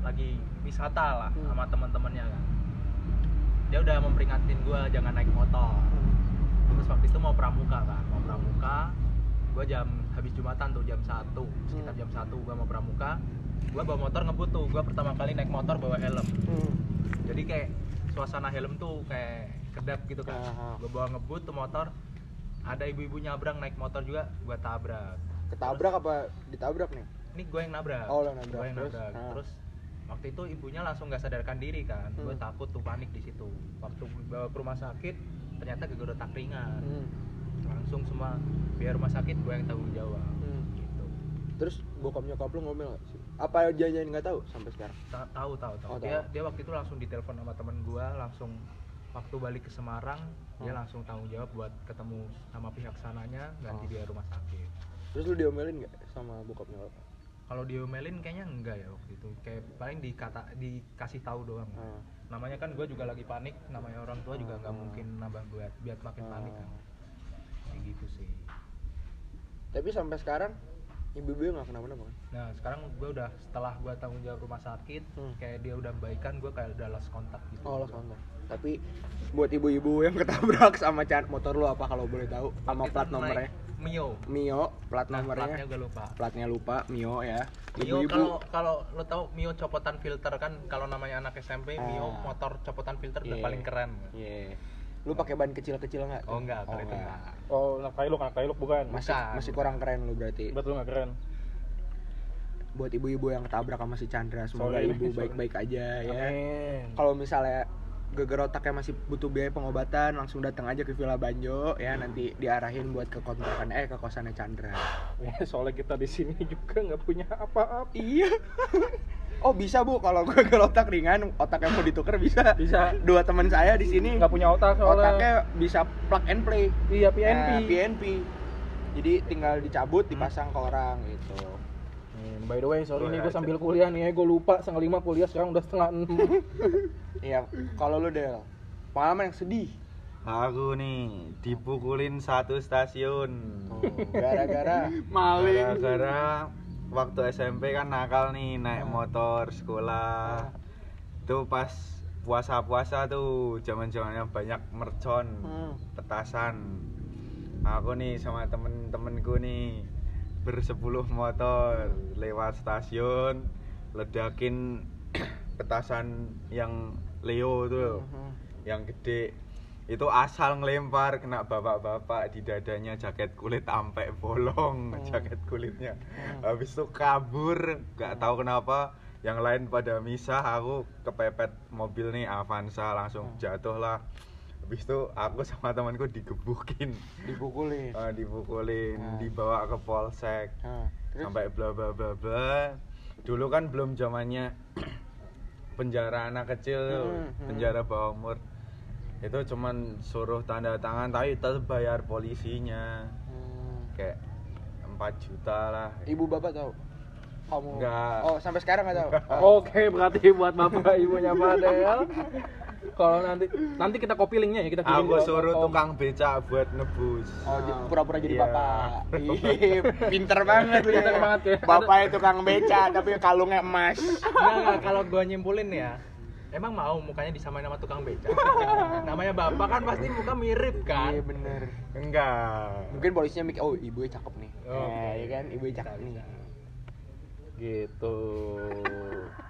lagi wisata lah Hmm. sama teman-temannya kan dia udah memperingatin gua jangan naik motor terus waktu itu mau pramuka kan mau pramuka gua jam habis jumatan tuh jam 1 sekitar Hmm. jam 1 gua mau pramuka gua bawa motor ngebut tuh gua pertama kali naik motor bawa helm Hmm. jadi kayak suasana helm tuh kayak kedap gitu kan gua bawa ngebut tuh motor ada ibu-ibu nyabrang naik motor juga gua tabrak Ketabrak apa ditabrak nih? ini gue yang nabrak Oh, lo nabrak. gue yang Terus? nabrak Ah. terus waktu itu ibunya langsung nggak sadarkan diri kan gue Hmm. takut tuh panik di situ waktu bawa ke rumah sakit ternyata gue retak ringan Hmm. langsung semua biar rumah sakit gue yang tanggung jawab Hmm. gitu Terus bokap nyokap lu ngomel gak sih? Apa janjian nggak tahu sampai sekarang? Ta- tahu tahu tahu Oh, dia tahu. dia waktu itu langsung ditelepon sama temen gue langsung waktu balik ke Semarang dia Hmm. langsung tanggung jawab buat ketemu sama pihak sananya ganti Oh. dia rumah sakit Terus lu diomelin nggak sama bokap nyokap? Kalau diomelin kayaknya enggak ya waktu itu kayak paling dikata dikasih tahu doang Ah. namanya kan gue juga lagi panik namanya orang tua juga nggak Hmm. mungkin nambah gue biar makin panik kan kayak gitu sih Tapi sampai sekarang ibu-ibu nggak kenapa-napa kan? nah sekarang gue udah setelah gue tanggung jawab rumah sakit Hmm. kayak dia udah baikan gue kayak udah lost kontak gitu Oh, lo kontak. Tapi buat ibu-ibu yang ketabrak sama cat motor lu apa kalau boleh tahu? Sama plat naik nomornya? Mio Mio, plat nah, platnya nomornya. gue lupa Platnya lupa, Mio ya. Mio kalau kalau lo tau Mio copotan filter kan kalau namanya anak SMP Mio Ah. motor copotan filter udah Iya. paling keren Iya. Lu pakai ban kecil-kecil nggak? oh enggak kalau Oh, itu enggak. enggak oh anak kailuk anak kailuk bukan Masih Bukan, masih bukan. kurang keren lu berarti. betul nggak keren Buat ibu-ibu yang ketabrak sama si Chandra, semoga Sorry, ibu baik-baik aja ya. Kalau misalnya geger otaknya masih butuh biaya pengobatan, langsung datang aja ke Villa Banjo ya nanti diarahin buat ke kontrakan eh ke kosannya Chandra. Ya, soalnya kita di sini juga nggak punya apa-apa Iya. Oh bisa bu, kalau geger otak ringan, otaknya mau ditukar bisa. bisa Dua teman saya di sini nggak punya otak soalnya otaknya bisa plug and play. iya PNP Nah, PNP. Jadi tinggal dicabut, dipasang ke orang gitu. Hmm, by the way sorry nih ya, gue sambil kuliah nih gue lupa setengah lima kuliah sekarang udah setengah enam Iya, kalau lu Del, pengalaman yang sedih. Aku nih dipukulin satu stasiun. Oh, gara-gara maling Gara-gara waktu SMP kan nakal nih naik motor sekolah. Itu pas puasa-puasa tuh zaman-zamannya banyak mercon, Hmm. petasan. Aku nih sama temen-temenku nih bersepuluh motor lewat stasiun ledakin petasan yang Leo tuh Mhm. yang gede itu asal ngelempar kena bapak-bapak di dadanya jaket kulit sampai bolong Hmm. jaket kulitnya Hmm. habis itu kabur nggak tahu kenapa yang lain pada misah aku kepepet mobil nih Avanza langsung Hmm. jatuh lah habis itu aku sama temanku digebukin dipukulin. Eh, dipukulin Hmm. dibawa ke polsek Nah, terus sampai bla bla bla bla dulu kan belum zamannya penjara anak kecil Hmm, hmm. penjara bawah umur itu cuman suruh tanda tangan tapi tetap bayar polisinya Hmm. kayak 4 juta lah Ibu bapak tahu? Kamu? Enggak. Oh sampai sekarang nggak tahu. Oh. oke berarti buat bapak ibunya Padel kalau nanti nanti kita copy linknya ya kita kirim aku suruh tukang becak buat nebus Oh, pura-pura jadi Iya. bapak. Ih, pinter banget lu. Pinter banget ya. Bapaknya tukang beca tapi kalungnya emas. Enggak, enggak, kalau gua nyimpulin ya Emang mau mukanya disamain sama tukang beca? Namanya bapak kan pasti muka mirip kan? Iya bener. enggak Mungkin polisinya mikir, oh ibunya cakep nih. Oh, Nah, oke. iya kan, ibunya cakep nih. gitu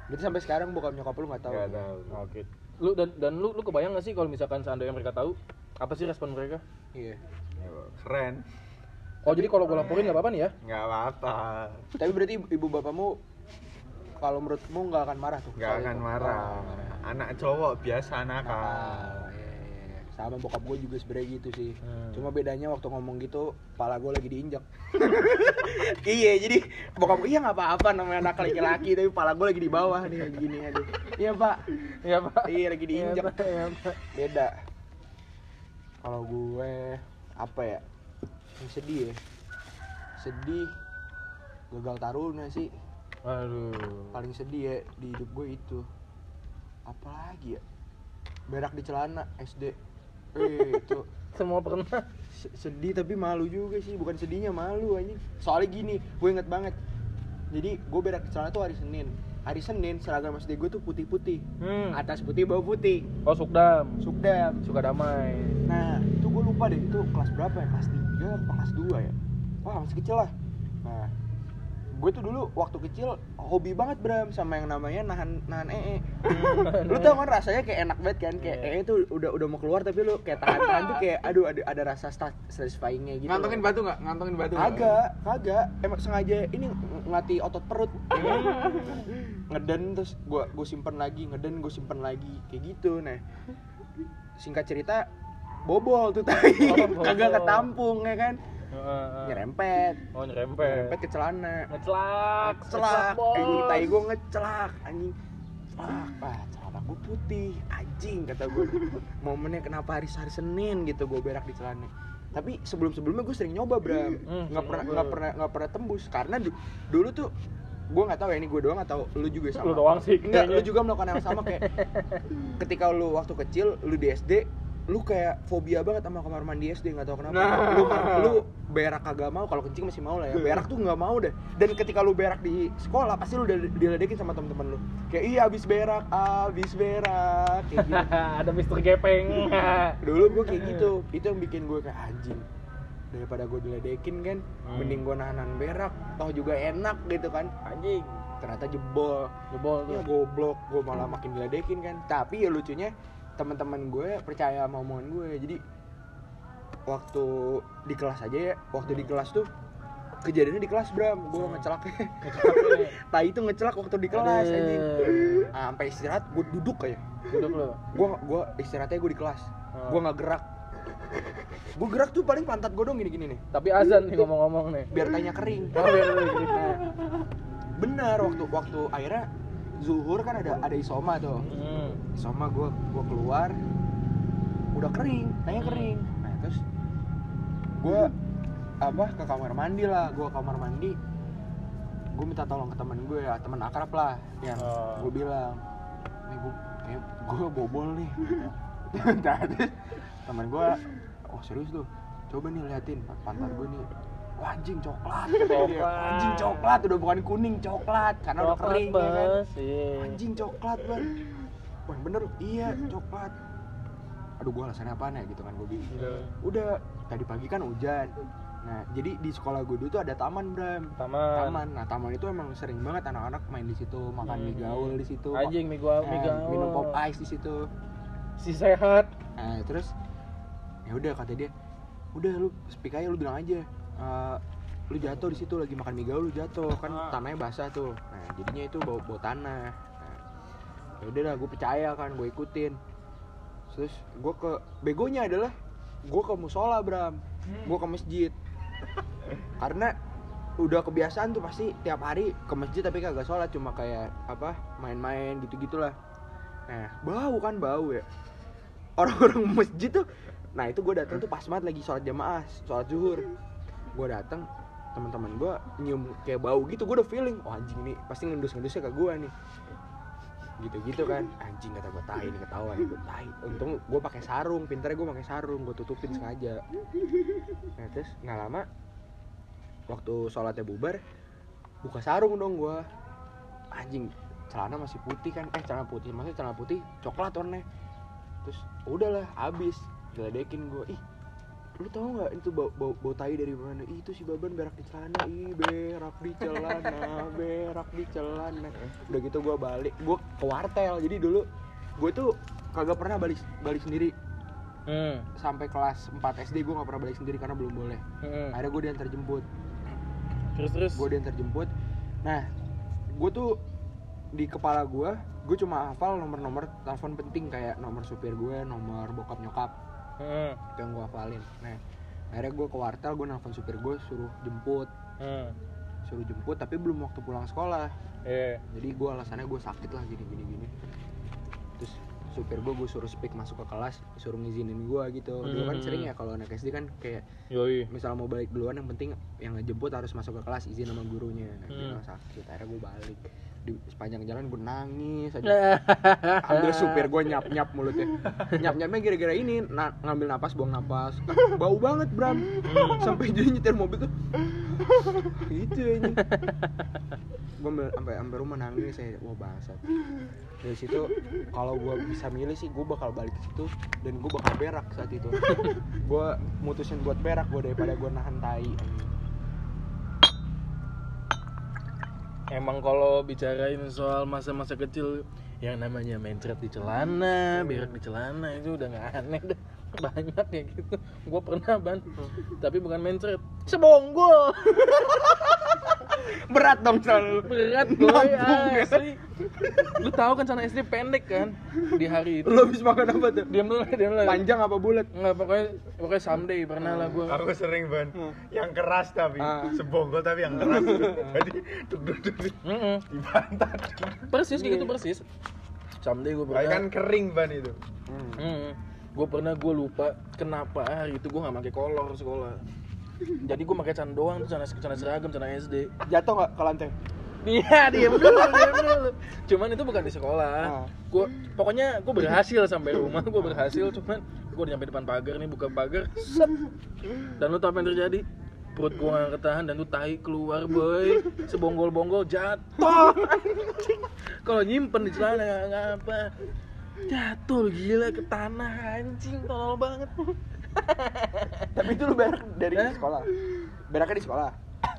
Berarti sampai sekarang bokap nyokap lu nggak tahu. enggak tahu oke lu dan dan lu lu kebayang gak sih kalau misalkan seandainya mereka tahu apa sih respon mereka Iya. Ya, keren oh jadi kalau gue laporin nggak apa-apa nih ya nggak apa-apa Tapi berarti ibu, ibu bapakmu kalau menurutmu nggak akan marah tuh? nggak akan itu? marah marah. anak cowok biasa nakal sama bokap gue juga sebenarnya gitu sih. Hmm. cuma bedanya waktu ngomong gitu kepala gue lagi diinjak. Iya jadi bokap gue iya nggak apa-apa namanya anak laki-laki tapi kepala gue lagi di bawah nih gini aduh. Iya pak. Iya, Pak. iya lagi diinjak. Iya, Pak. Iya, Pak. beda. Kalau gue apa ya? Yang sedih ya? Sedih gagal taruna sih. Aduh. paling sedih ya di hidup gue itu. Apa lagi ya? Berak di celana SD eh itu Semua pernah. se- sedih tapi malu juga sih bukan sedihnya malu anjing soalnya gini gue inget banget jadi gue berak celana tuh hari Senin hari Senin seragam SD gue tuh putih-putih Hmm. atas putih bawah putih Oh, Sukdam. sukdam Suka damai. Nah, itu gue lupa deh, itu kelas berapa ya? Kelas 3 apa kelas 2 ya? Wah, masih kecil lah. Nah, gue tuh dulu waktu kecil hobi banget Bram sama yang namanya nahan nahan ee. lu tau kan rasanya kayak enak banget kan? Kayak Iya. ee tuh udah udah mau keluar tapi lu kayak tahan-tahan tuh kayak aduh ada ada rasa satisfyingnya gitu. Ngantongin batu nggak? Ngantongin batu nggak? Kagak, kagak. Emang sengaja ini ng- ngelatih otot perut. ngeden terus gua gue simpen lagi, ngeden gue simpen lagi kayak gitu. Nah, singkat cerita bobol tuh tai. Oh, kagak ketampung ya kan. Nyerempet. Oh, nyerempet. Nyerempet ke celana. Ngecelak. Celak, bos. anjing tai gue ngecelak anjing. Celak, ah celana gue putih, anjing kata gue. Momennya kenapa hari hari Senin gitu gue berak di celana. Tapi sebelum sebelumnya gue sering nyoba Bram, Hmm, nggak pernah nggak pernah nggak pernah tembus karena du- dulu tuh gue nggak tahu ya ini gue doang atau lu juga sama. Lu doang sih Enggak, lu juga melakukan yang sama kayak ketika lu waktu kecil lu di SD lu kayak fobia banget sama kamar mandi SD nggak tahu kenapa. Nah. lu lu berak kagak mau kalau kencing masih mau lah ya. Berak tuh nggak mau deh. Dan ketika lu berak di sekolah pasti lu udah diledekin sama temen-temen lu. Kayak iya abis berak abis berak. Kayak gitu. Ada Mister Gepeng. dulu gue kayak gitu. Itu yang bikin gue kayak anjing daripada gue diledekin kan Hmm. mending gue nahan berak. Toh juga enak gitu kan. Anjing. ternyata jebol. Jebol ya tuh. goblok. Gue malah makin diledekin kan tapi ya lucunya teman-teman gue percaya sama omongan gue. Jadi waktu di kelas aja ya waktu di kelas tuh kejadiannya di kelas Bram. Gue ngecelak. Tai itu ngecelak waktu di kelas anjing. Ah, sampai istirahat gue duduk kayak Duduk lu. gue gue istirahatnya gue di kelas. Hmm. gue nggak gerak. Gue gerak tuh paling pantat gue dong gini-gini nih. Tapi azan nih ngomong-ngomong nih. biar tanya kering. Oh, biar. Nah, bener waktu waktu akhirnya zuhur kan ada ada isoma tuh. Hmm. sama gue gue keluar. Udah kering tanya kering. Nah terus gue apa ke kamar mandi lah. Gue kamar mandi. Gue minta tolong ke temen gue ya teman akrab lah yang Oh. gue bilang nih gue kayak gue bobol nih. Nah, terus teman gue oh serius tuh coba nih liatin pantat gue nih Wah, anjing coklat Coklat. anjing coklat udah bukan kuning coklat karena udah Coklat, kering ya kan. Iya. anjing coklat bang wah bener iya coklat aduh gua alasannya apaan ya gitu kan gue bilang Gitu. udah tadi pagi kan hujan nah jadi di sekolah gue dulu tuh ada taman bram Taman. taman nah taman itu emang sering banget anak-anak main di situ makan mie Hmm. gaul di situ Anjing mie mie Eh, gaul. minum pop ice di situ Si sehat. nah terus ya udah kata dia udah lu speak aja lu bilang aja eh, lu jatuh di situ lagi makan mie gaul lu jatuh. Kan Ah. tanahnya basah tuh. Nah jadinya itu bau bau tanah. Nah, ya udah lah gue percaya kan gue ikutin. Terus gue ke begonya adalah gue ke musola bram. Gue ke masjid. Karena udah kebiasaan tuh pasti tiap hari ke masjid tapi kagak sholat cuma kayak apa main-main gitu gitulah nah bau kan bau ya. Orang-orang masjid tuh nah itu gue datang tuh pas banget lagi sholat jamaah sholat zuhur gue datang teman-teman gue nyium kayak bau gitu gue udah feeling oh anjing nih pasti ngendus-ngendusnya ke gue nih. Gitu-gitu kan. Anjing kata gue tai nih ketahuan gue tai. Untung gue pakai sarung pinternya gue pakai sarung gue tutupin sengaja. Nah terus nggak lama waktu sholatnya bubar buka sarung dong gue anjing celana masih putih kan? Eh celana putih maksudnya celana putih coklat warnanya. Terus udahlah habis. Diledekin gue ih lu tau nggak itu bau, bau, bau tai dari mana? Itu si baban berak di celana. Ih berak di celana berak di celana. Udah gitu gue balik. Gue ke wartel. Jadi dulu gue tuh kagak pernah balik balik sendiri. Hmm. sampai kelas 4 SD gue nggak pernah balik sendiri karena belum boleh. Hmm. akhirnya gue diantar jemput. Terus terus. gue diantar jemput. Nah gue tuh di kepala gue gue cuma hafal nomor-nomor telepon penting kayak nomor supir gue nomor bokap nyokap Hmm. itu yang gue hafalin nah akhirnya gue ke wartel gue nelfon supir gue suruh jemput Hmm. suruh jemput tapi belum waktu pulang sekolah Iya. jadi gue alasannya gue sakit lah gini gini gini terus supir gue gue suruh speak masuk ke kelas suruh ngizinin gue gitu dulu kan Hmm. sering ya kalau anak SD kan kayak Yoi. misal mau balik duluan yang penting yang ngejemput harus masuk ke kelas izin sama gurunya nah, Hmm. sakit akhirnya gue balik di sepanjang jalan gue nangis aja. Ambil supir gue nyap nyap mulutnya. Nyap nyapnya gara-gara ini na- ngambil napas buang napas. Bau banget Bram. Sampai jadi nyetir mobil tuh. Gitu ini gue sampai sampai rumah nangis saya. Wah bangsat. Dari situ kalau gue bisa milih sih gue bakal balik ke situ dan gue bakal berak saat itu. Gue mutusin buat berak gue daripada gue nahan tai anjing. Emang kalau bicarain soal masa-masa kecil yang namanya mencret di celana, berak di celana itu udah nggak aneh deh. Banyak ya gitu. Gue pernah ban, tapi bukan mencret, sebonggol. berat dong selalu Berat boy, ya. asli. Lu tahu kan sana SD pendek kan di hari itu. lo habis makan apa tuh Diam dulu, diam dulu. panjang apa bulat Nggak, pokoknya pokoknya someday pernah lah gue. Aku sering ban yang keras tapi Ah. sebonggol tapi yang keras. Jadi duk duk duk duk, dibantat. Persis kayak gitu persis. Someday gue Kayak pernah. kan kering ban itu. Hmm. Gue pernah gue lupa kenapa hari itu gue nggak pakai kolor sekolah. Jadi gue pakai celana doang tuh celana celana seragam celana SD. jatuh nggak ke lantai Iya, diam dulu, diam dulu. Cuman itu bukan di sekolah. Ah. Gue pokoknya gue berhasil sampai rumah, gue berhasil. Cuman gue udah nyampe depan pagar nih, buka pagar, set. Dan lu tau apa yang terjadi? Perut gue gak ketahan dan tuh tai keluar boy Sebonggol-bonggol jatuh. Kalau nyimpen di celana nggak apa Jatuh gila ke tanah anjing tolol banget tapi itu lu berak dari sekolah beraknya di sekolah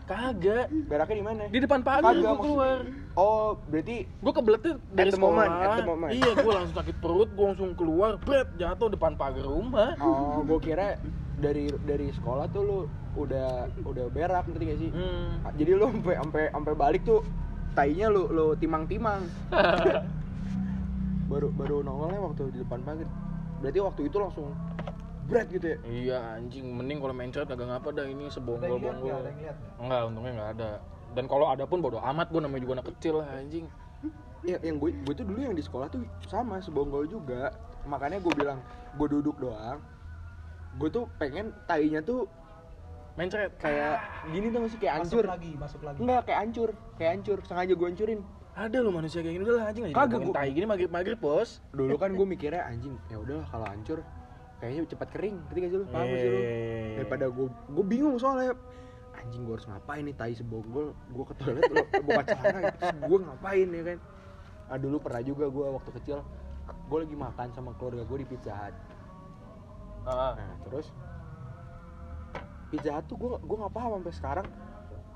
Kagak. Beraknya di mana? Di depan pagar gue keluar. Oh berarti gue kebeletnya dari the sekolah moment, at the moment. iya gue langsung sakit perut gue langsung keluar bret jatuh depan pagar rumah. Oh gue kira dari dari sekolah tuh lu udah udah berak ngerti gak sih? Hmm. jadi lu sampai sampai sampai balik tuh tainya lu lu timang-timang. Baru baru nongolnya waktu di depan pagar. Berarti waktu itu langsung berat gitu ya. Iya anjing. Mending kalau mencret agak ngapa dah. Ini sebonggol bonggol enggak untungnya nggak ada. Dan kalau ada pun bodo amat gue namanya juga anak kecil lah anjing. Ya yang gue gue tuh dulu yang di sekolah tuh sama sebonggol juga. Makanya gue bilang gue duduk doang. Gue tuh pengen tainya tuh mencret kayak gini tuh sih kayak hancur. lagi masuk lagi. Enggak kayak hancur kayak hancur. Sengaja gue hancurin. Ada lo manusia kayak gini. Udah lah anjing. Aja Kagak, gua- tai gini maghrib maghrib bos. Dulu kan gue mikirnya anjing ya udahlah kalau hancur kayaknya cepat kering gak sih lu? Paham sih lu? Eh. daripada gue gue bingung soalnya. Anjing gue harus ngapain nih tai sebonggol gue ke toilet lu buka celana terus gue ngapain ya kan? Ah dulu pernah juga gue waktu kecil gue lagi makan sama keluarga gue di pizza hut. Ah. nah terus? Pizza hut tuh gue gue nggak paham sampai sekarang.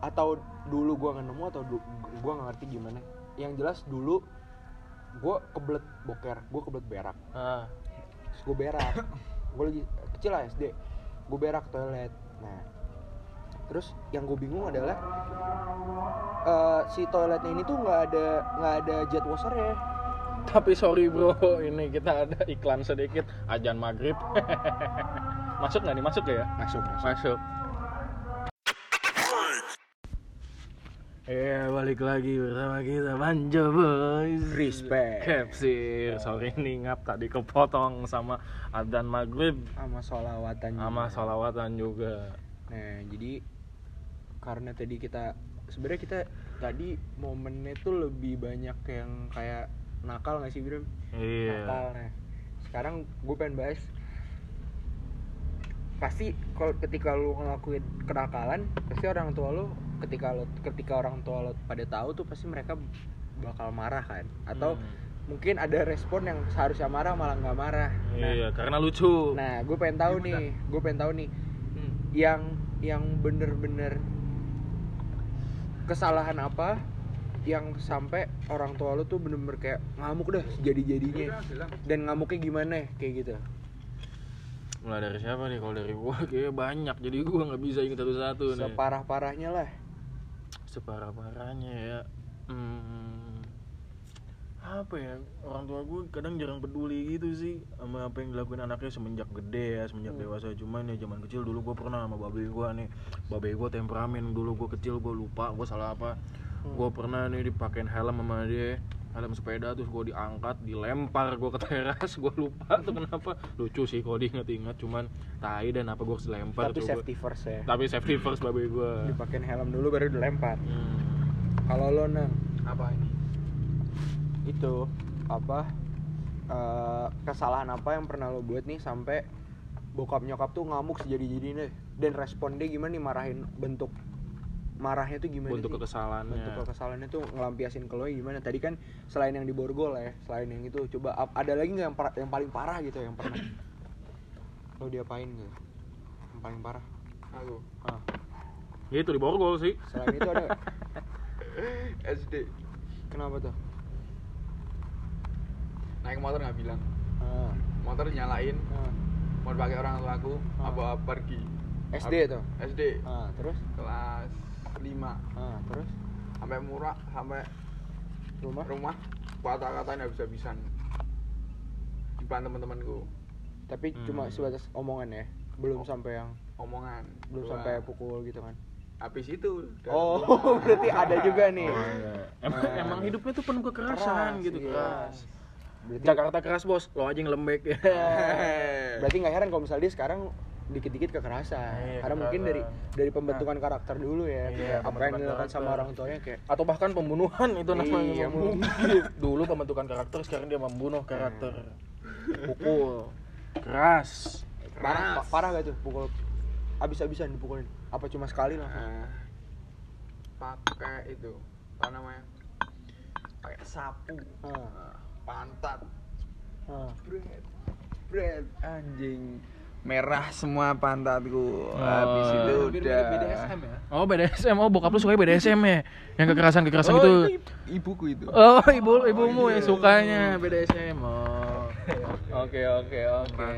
Atau dulu gue nggak nemu atau gue nggak ngerti gimana. Yang jelas dulu gue kebelet boker gue kebelet berak. Ah. terus gue berak gue lagi kecil lah SD gue berak toilet. Nah terus yang gue bingung adalah eh, si toiletnya ini tuh nggak ada nggak ada jet washer ya tapi sorry bro ini kita ada iklan sedikit ajan maghrib. Masuk nggak nih? Masuk ya? Masuk masuk. Masuk Eh balik lagi bersama kita Banjo Boys Respect. Capsir Sorry nih ngap tadi kepotong sama Adan Maghrib sama solawatan Sama juga. salawatan juga nah jadi karena tadi kita sebenarnya kita tadi momennya tuh lebih banyak yang kayak nakal nggak sih Bram? nakal Iya nah sekarang gue pengen bahas pasti kalau ketika lu ngelakuin kenakalan pasti orang tua lu ketika lu ketika orang tua lu pada tahu tuh pasti mereka bakal marah kan? Atau Hmm. mungkin ada respon yang seharusnya marah malah nggak marah. Nah, Iya karena lucu. nah gue pengen tahu nih gue pengen tahu nih Hmm. yang yang bener-bener kesalahan apa yang sampai orang tua lu tuh bener-bener kayak ngamuk deh jadi-jadinya. Dan ngamuknya gimana kayak gitu. Mulai dari siapa nih? Kalau dari gua kayaknya banyak. Jadi gua nggak bisa ingat satu-satu nih. Separah-parahnya lah Separah-parahnya ya. Hmm. apa ya orang tua gue kadang jarang peduli gitu sih sama apa yang dilakuin anaknya semenjak gede ya semenjak dewasa. Cuman ya zaman kecil dulu gue pernah sama babe gue nih. Babe gue temperamen dulu gue kecil gue lupa gue salah apa. Gue pernah nih dipakein helm sama dia helm sepeda terus gue diangkat dilempar gue ke teras gue lupa tuh kenapa lucu sih kalau diinget-inget cuman tai dan apa gue harus dilempar Tapi safety first ya. tapi safety first babe gue Dipakein helm dulu baru dilempar. Hmm. Kalau lo nang Apa ini? itu apa eh, kesalahan apa yang pernah lo buat nih sampai bokap nyokap tuh ngamuk sejadi jadinya dan respon dia gimana nih marahin bentuk marahnya tuh gimana Bentuk sih? kekesalannya. bentuk kekesalannya tuh ngelampiasin ke lo gimana tadi kan selain yang di borgol ya selain yang itu coba ada lagi nggak yang, par- yang paling parah gitu yang pernah lo diapain gitu yang paling parah Aku ah, itu di borgol sih selain itu ada? SD kenapa tuh naik motor nggak bilang. ah, Motor nyalain, ah. mau pakai orang tua aku, Ah. apa pergi. SD tuh SD ah, terus kelas 5 ah, terus? Sampai murah sampai rumah? rumah. Kata-katanya habis-habisan di depan teman-temanku. Tapi Hmm. cuma sebatas omongan ya? Belum sampai yang omongan. belum Dua. sampai pukul gitu kan? Habis itu oh rumah. berarti ada juga nih. Oh, iya. emang, Ah. emang hidupnya tuh penuh kekerasan Keras, gitu iya. keras. Berarti, Jakarta keras bos. Lo aja yang lembek. Ya berarti nggak heran kalau misalnya dia sekarang dikit-dikit kekerasan. Iya, karena mungkin dari dari pembentukan karakter dulu ya. Iya, kayak apa yang dilakukan sama orang tuanya kayak atau bahkan pembunuhan itu namanya Iya, dulu pembentukan karakter sekarang dia membunuh karakter. Pukul. Keras. Parah pa- parah gak tuh pukul? Abis-abisan dipukulin. Apa cuma sekali langsung Eh, pakai itu apa namanya? Pakai sapu. Ah, Eh, pantat. Ah. bread bread anjing merah semua pantatku. Habis itu udah BDSM ya? Oh BDSM oh bokap lu suka BDSM ya? Yang kekerasan kekerasan oh, itu ibuku itu. Oh ibu ibumu yang sukanya BDSM oh. Oke oke oke.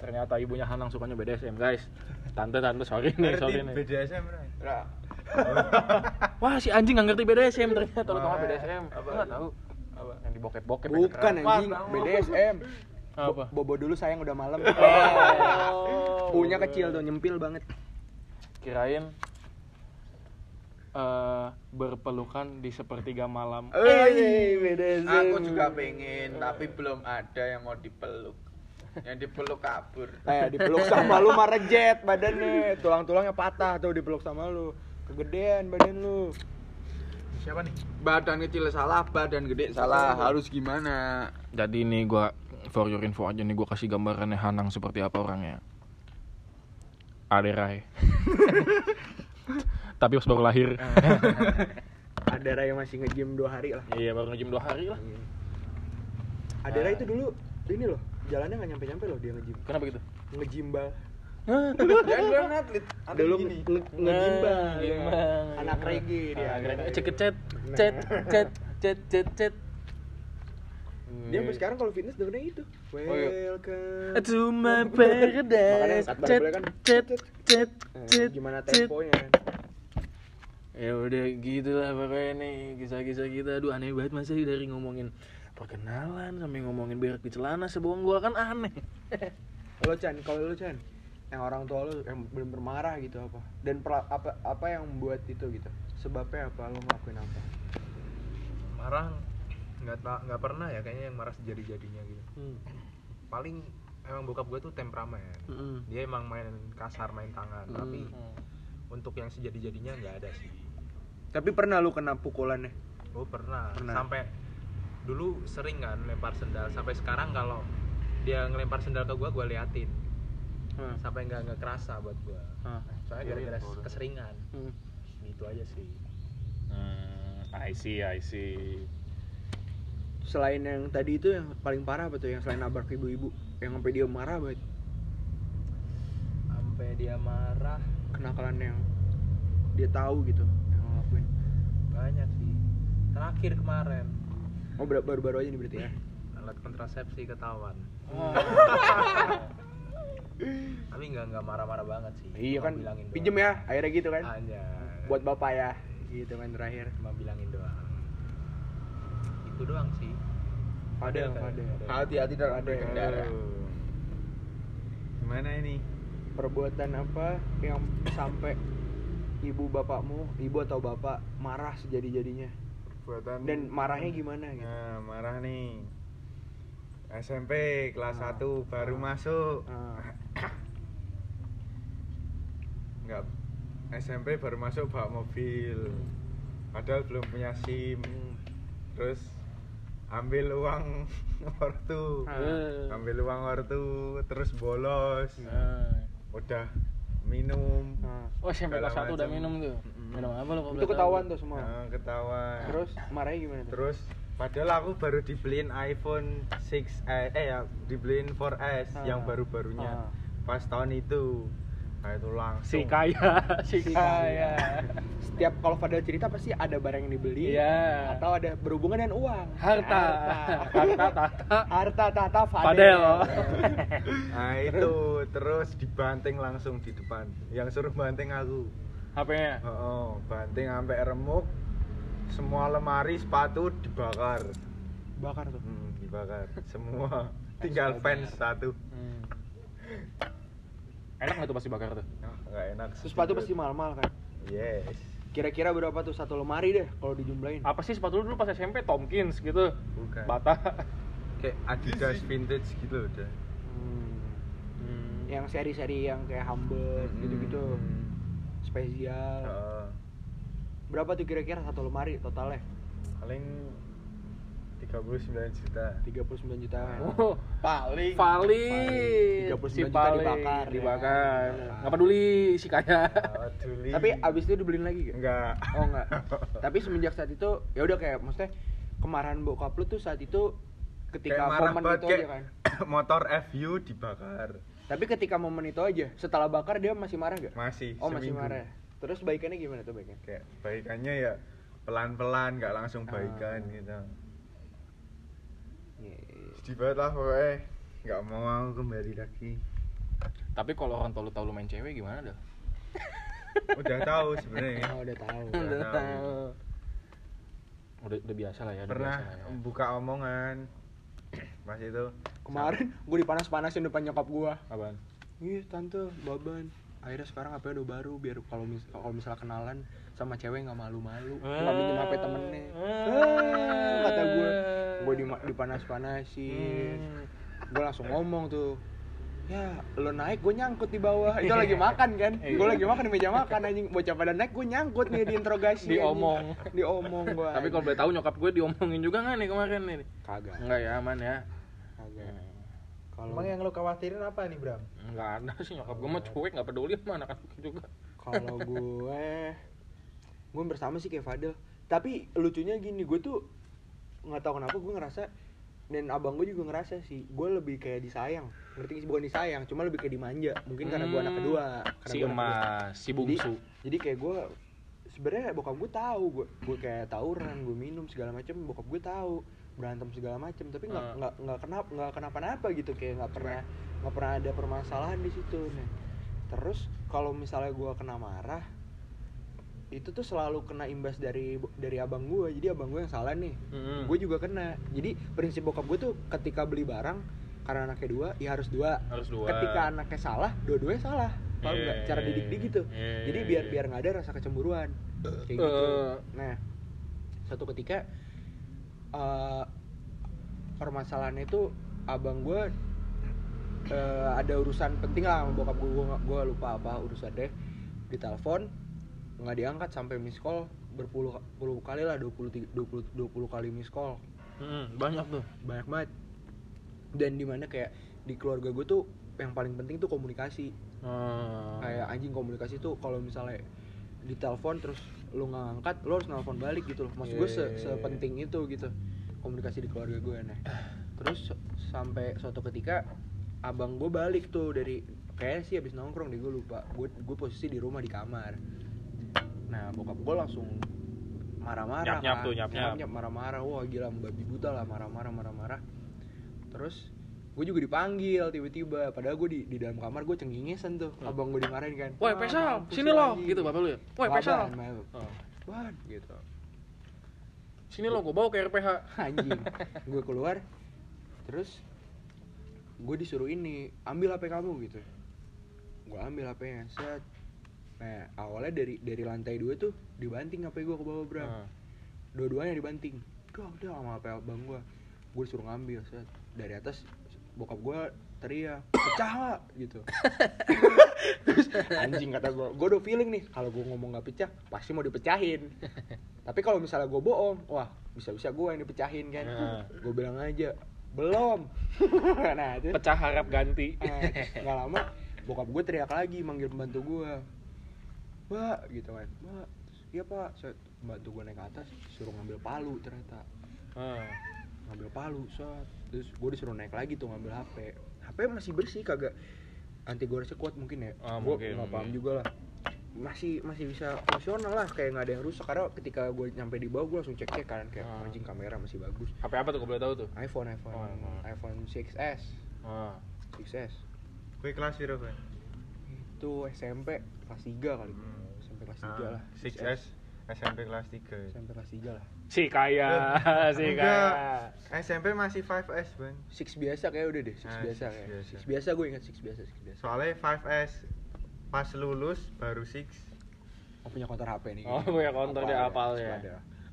Ternyata ibunya Hanang sukanya BDSM guys. Tante tante sorry nih sorry nih. BDSM. Ra, wah si anjing nggak ngerti BDSM ternyata. Lu tau BDSM apa nggak tahu. Apa? Yang di bokep bokep bukan anjing. BDSM apa? Bo- bobo dulu sayang udah malam. Oh. punya kecil tuh nyempil banget. Kirain eh berpelukan di sepertiga malam. Eh, BDSM aku juga pengen tapi belum ada yang mau dipeluk. Yang dipeluk kabur. Eh, dipeluk sama lu mah rejet badannya, tulang-tulangnya patah tuh dipeluk sama lu. Kegedean badan lu. siapa nih? Badan kecil salah badan gede salah. Harus gimana? Jadi ini gua for your info aja nih gua kasih gambarannya Hanang seperti apa orangnya Aderai tapi pas baru lahir Ada yang masih nge-gym 2 hari lah. iya baru nge-gym dua hari lah Ada Ray itu dulu ini loh, jalannya nggak nyampe-nyampe loh dia nge-gym. kenapa gitu Nge-gimbal. ya gue atlet nge-gimbal. Nah, dia. gimbal. Anak reggae dia. Ah, keren. cek cet cet cet cet cet cet Dia sampai sekarang kalau fitness dengernya itu. iya. Welcome. to my Makanya paradise badan kan. cet cet Eh, cet gimana temponya ya udah gitu lah pokoknya nih kisah-kisah kita aduh aneh banget masa sih dari ngomongin perkenalan sampai ngomongin berak di celana sebonggol kan aneh Lo Chan, kalau lo Chan, yang orang tua lo yang bener-bener marah gitu apa? Dan pela- apa apa yang membuat itu gitu? Sebabnya apa? Lo ngelakuin apa? marah nggak nggak pernah ya kayaknya yang marah sejadi jadinya gitu Hmm. paling emang bokap gue tuh temperamen Mm-mm. dia emang main kasar main tangan Hmm. tapi untuk yang sejadi jadinya nggak ada sih Tapi pernah lu kena pukulannya? gue pernah. Pernah. sampai dulu sering kan lempar sendal sampai sekarang kalau dia ngelempar sendal ke gue gue liatin Hmm. sampai nggak nggak kerasa buat gue Hah. soalnya gara-gara Iya, keseringan Hmm. gitu aja sih hmm, I see I see Selain yang tadi itu yang paling parah apa tuh? Yang selain nabrak ibu-ibu, yang sampai dia marah banget. sampai dia marah Kenakalan yang dia tahu gitu yang lo lakuin. banyak sih terakhir kemarin Oh baru-baru aja nih berarti ya? alat kontrasepsi ketahuan tapi nggak nggak marah-marah banget sih Iya kan, bilangin doang. pinjem ya, akhirnya gitu kan? hanya Buat bapak ya, gitu kan terakhir. cuma bilangin doang satu doang sih Fadel, Fadel, Fadel. Hati-hati dalam Ada. berkendara. Gimana ini? Perbuatan apa yang sampai ibu bapakmu, ibu atau bapak marah sejadi-jadinya? Buatan Dan marahnya gimana gitu? Nah, marah nih. SMP kelas Ah. 1 baru Ah. masuk. Ah. Enggak SMP baru masuk bawa mobil. Padahal belum punya SIM. Hmm. Terus ambil uang ortu. Eh. Ambil uang ortu terus bolos. Nah. Udah minum. Ah. Oh SMP kelas 1 udah minum tuh. Minum apa lo? Itu ketahuan tahu? tuh semua. Nah, ketahuan. Terus marahnya gimana tuh? Terus padahal aku baru dibeliin iPhone 6 eh, eh ya dibeliin 4S Ah. yang baru-barunya Ah. pas tahun itu. Nah, itu langsung Si kaya, si Si kaya. Setiap kalau Fadel cerita pasti ada barang yang dibeli Iya. atau ada berhubungan dengan uang. Harta. Harta tata. Harta tata Fadel. Nah, itu terus dibanting langsung di depan. Yang suruh banting aku. HP-nya. Oh, oh, banting sampai remuk. Semua lemari sepatu dibakar. Bakar tuh. Hmm, dibakar semua. Tinggal fans satu. Hmm. Enak nggak tuh pasti bakar tuh? Ah, nggak enak. Terus sepatu pasti mahal-mahal kan? Yes. Kira-kira berapa tuh satu lemari deh kalau dijumlahin? Apa sih sepatu lu dulu pas SMP Tomkins gitu? Bukan. Bata. Kayak Adidas vintage gitu udah. Hmm. Yang seri-seri yang kayak Humble Hmm. gitu-gitu. Spesial. Heeh. Berapa tuh kira-kira satu lemari totalnya? paling 39 juta. 39 jutaan. Oh, Paling. Paling. 39 si juta paling dibakar, ya. dibakar. Nggak peduli si kaya. Oh, Duli. Tapi abis itu dibeliin lagi gak? enggak. Oh enggak. Tapi semenjak saat itu ya udah kayak maksudnya kemarahan bokap lu tuh saat itu ketika Kayak momen itu aja kan. motor FU dibakar. Tapi ketika momen itu aja, setelah bakar dia masih marah gak? Masih. Oh masih seminggu. marah. Terus baikannya gimana tuh baikannya? Kayak baikannya ya pelan-pelan, nggak langsung baikan gitu. Iya, iya. Sedih banget lah pokoknya. Nggak mau aku kembali lagi. Tapi kalau orang tahu lu tahu lu main cewek gimana dah? Udah tahu sebenarnya. Oh, udah tahu. Udah tahu. Udah, udah biasa lah ya. udah Pernah biasa lah ya. buka omongan pas itu. Kemarin gue dipanas-panasin depan nyokap gua. Apaan? Ih, tante, baban. Akhirnya sekarang HP udah baru biar kalau mis kalau misalnya kenalan sama cewek nggak malu-malu, nggak minjem HP temennya. Ah, kata gue, gue dipanas-panasin. Gue langsung ngomong tuh, ya lo naik gue nyangkut di bawah itu lagi makan kan gue lagi makan di meja makan anjing bocah pada naik gue nyangkut nih diinterogasi anjing. Diomong. diomong gue Tapi kalau boleh tahu nyokap gue diomongin juga nggak nih kemarin nih? kagak Enggak ya, aman ya. kagak kalau Emang yang lo khawatirin apa nih Bram? Enggak ada sih nyokap gue mah cuek nggak peduli sama anak-anak juga. kalau gue gue bersama sih kayak Fadel tapi lucunya gini gue tuh nggak tahu kenapa gue ngerasa dan abang gue juga ngerasa sih gue lebih kayak disayang ngerti sih bukan disayang cuma lebih kayak dimanja mungkin karena gue anak Hmm, kedua karena Si gua anak kedua. emas, si bungsu. jadi, jadi kayak gue sebenarnya bokap gue tahu gue gue kayak tawuran gue minum segala macam bokap gue tahu berantem segala macam tapi nggak Ah. nggak nggak kenapa nggak kenapa-napa gitu kayak nggak pernah nggak pernah ada permasalahan di situ. Nah terus kalau misalnya gue kena marah itu tuh selalu kena imbas dari dari abang gue jadi abang gue yang salah nih. Mm-mm. gue juga kena. Jadi prinsip bokap gue tuh ketika beli barang karena anaknya dua ya harus dua. Harus dua. ketika anaknya salah dua-duanya salah. Paham nggak? Cara Iya, didik dia gitu. Iya, jadi biar biar nggak ada rasa kecemburuan. Kayak gitu. Eh. nah suatu ketika eh permasalahannya itu abang gue eh, ada urusan penting lah sama bokap gue gue lupa apa urusan deh ditelepon nggak diangkat sampai miss call berpuluh puluh kali lah 20 20 20 kali miss call. Mm-mm, banyak tuh. banyak banget. Dan di mana kayak di keluarga gue tuh yang paling penting tuh komunikasi. Hmm. kayak anjing komunikasi tuh kalau misalnya ditelepon terus lu nggak ngangkat lu harus nelfon balik gitu loh maksud gue se Iya, iya, iya. sepenting itu gitu komunikasi di keluarga gue nah terus sampai suatu ketika abang gue balik tuh dari kayaknya sih habis nongkrong deh gue lupa gue gue posisi di rumah di kamar nah bokap gue langsung marah-marah Nyap-nyap kan. tuh, nyap-nyap. nyap marah-marah wah gila babi buta lah marah-marah marah-marah terus gue juga dipanggil tiba-tiba padahal gue di, di dalam kamar gue cengengesan tuh Hmm. abang gue dimarahin kan Woi, "Ah, Pesal, mampus sini lo, anjing." gitu bapak lu ya. Woi, Pesal. Oh. Ban, gitu Sini lo gue bawa ke RPH. anjing gue keluar terus gue disuruh ini ambil hp kamu gitu gue ambil hpnya set nah awalnya dari dari lantai dua tuh dibanting hp gue ke bawah bro Nah. dua-duanya dibanting dong dong sama hp abang gue gue disuruh ngambil set dari atas bokap gue teriak pecah nggak gitu. Terus anjing kata gue gue udah feeling nih kalau gue ngomong nggak pecah pasti mau dipecahin. Tapi kalau misalnya gue bohong wah bisa bisa gue yang dipecahin kan? Nah. gue bilang aja belum. Nah itu Pecah harap ganti. Eh, nggak lama bokap gue teriak lagi manggil pembantu gue mbak gitu kan. Mbak iya pak. Pembantu gue naik ke atas suruh ngambil palu ternyata. Ngambil palu set. Terus gue disuruh naik lagi tuh ngambil hp hp masih bersih kagak anti goresnya kuat mungkin ya. Ah, gue nggak paham juga lah. Masih masih bisa fungsional lah kayak nggak ada yang rusak. Karena ketika gue nyampe di bawah gue langsung cek cek kan kayak Ah. anjing kamera masih bagus. HP apa tuh gue boleh tahu tuh? iPhone iPhone Oh, iPhone. iPhone 6s Ah. 6s Kue kelas Bang? itu SMP kelas 3 kali. SMP kelas 3 lah. 6S SMP kelas 3. SMP kelas 3 lah Si kaya, si Enggak. kaya. SMP masih 5S, Bang. 6 biasa kayak udah deh 6 Ah, biasa six kayak biasa. 6 biasa gue ingat 6 biasa 6 biasa Soalnya 5S pas lulus baru 6. oh punya konter HP nih Oh, punya konter, dia hafal ya.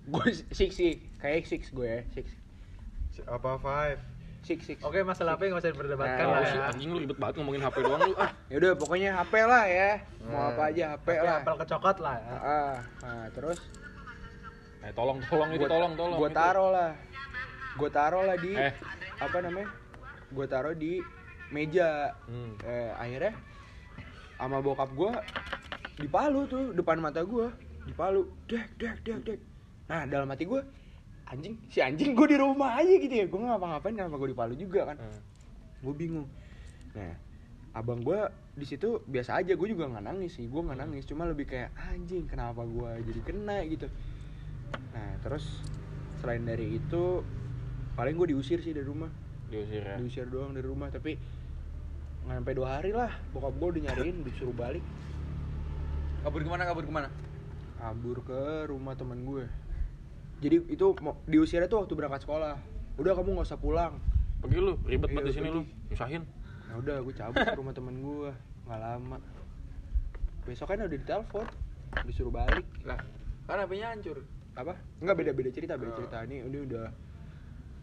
gue 6 sih kayak 6 gue ya 6 Apa 5? 6 6 Oke, masalah HP nggak usah diperdebatkan Nah, lah ya. anjing lu ribet banget ngomongin HP doang lu. Ah. ya udah pokoknya HP lah ya mau Nah. apa aja HP HP lah apel kecokot lah ya. ah nah terus Eh, tolong, tolong itu, Gua- tolong, tolong. gua itu. taruh lah gue taruh lah di Eh. apa namanya gue taruh di meja Hmm. eh, akhirnya sama bokap gue di Palu tuh depan mata gue di Palu dek dek dek dek nah dalam hati gue anjing si anjing gue di rumah aja gitu ya. Gue nggak ngapa-ngapain kenapa gue di Palu juga kan? Hmm. gue bingung. Nah abang gue di situ biasa aja. Gue juga nggak nangis sih. Gue nggak nangis. Cuma lebih kayak anjing kenapa gue jadi kena? gitu. Nah terus selain dari itu paling gue diusir sih dari rumah. Diusir ya. diusir doang dari rumah. Tapi nggak sampai dua hari lah bokap gue udah nyariin disuruh balik. Kabur ke mana? Kabur ke mana? kabur ke rumah teman gue jadi itu diusirnya tuh waktu berangkat sekolah. Udah kamu nggak usah pulang. Pergi lu, ribet Iya, banget di sini lu. Nyusahin. Nah udah gue cabut ke rumah temen gue nggak lama. Besok kan udah ditelepon. Disuruh balik. Lah, kan HP-nya hancur. apa? Nggak beda beda cerita beda Oh. cerita. Ini ini udah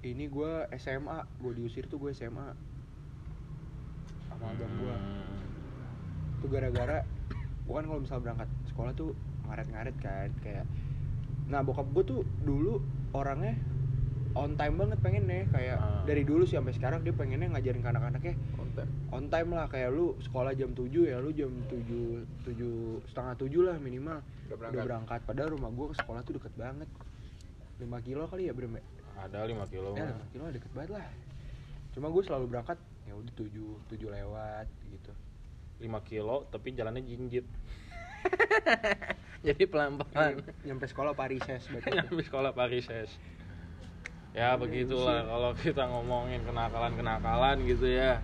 ini gue SMA gue diusir tuh gue SMA sama abang gue Hmm. itu gara-gara gue kan kalau misal berangkat sekolah tuh ngaret-ngaret kan. Kayak nah bokap gue tuh dulu orangnya on time banget pengennya kayak Ah. dari dulu sih sampai sekarang dia pengennya ngajarin ke anak-anaknya Konten. on time lah kayak lu sekolah jam 7 ya lu jam 7 7 setengah 7 lah minimal Udah udah berangkat. berangkat padahal rumah gua ke sekolah tuh deket banget 5 kilo kali ya Brem ya Ada 5 kilo. ya mah. 5 kilo deket banget lah cuma gue selalu berangkat ya udah 7 7 lewat gitu 5 kilo tapi jalannya jinjit. Jadi pelan-pelan. nyampe sekolah Parises Nyampe sekolah Parises. Ya begitulah kalau kita ngomongin kenakalan-kenakalan gitu ya.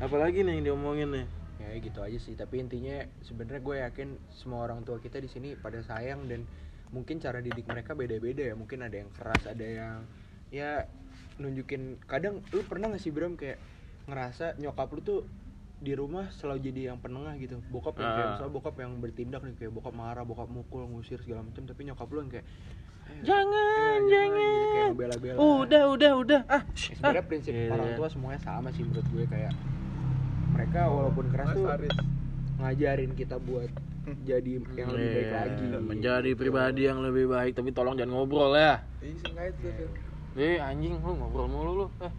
Apalagi nih yang diomongin nih? ya gitu aja sih tapi intinya sebenarnya gue yakin semua orang tua kita di sini pada sayang dan mungkin cara didik mereka beda-beda ya mungkin ada yang keras ada yang ya nunjukin kadang lu pernah gak sih Bram kayak ngerasa nyokap lu tuh di rumah selalu jadi yang penengah gitu bokap yang kayak Ah. misalnya bokap yang bertindak nih kayak bokap marah bokap mukul ngusir segala macam tapi nyokap lu yang kayak "Ayo, Jangan, ayo, jangan. gitu, kayak ngebela-bela Udah, udah, udah. Ah, Ya, sebenarnya prinsip Iya. orang tua semuanya sama sih menurut gue kayak mereka walaupun keras Mas tuh ngajarin kita buat jadi yang lebih baik Iya, lagi menjadi pribadi yang lebih baik tapi tolong jangan ngobrol ya singkat. Phil. eh anjing lu ngobrol mulu lu eh.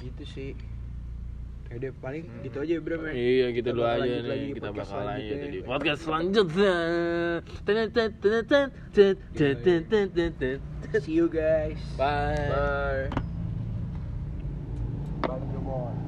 gitu sih Ya paling hmm. gitu aja Bram ya. Iya gitu dulu aja nih. Lagi kita bakal lagi gitu di podcast selanjutnya. Iya, iya. See you guys. Bye. Bye. Bye.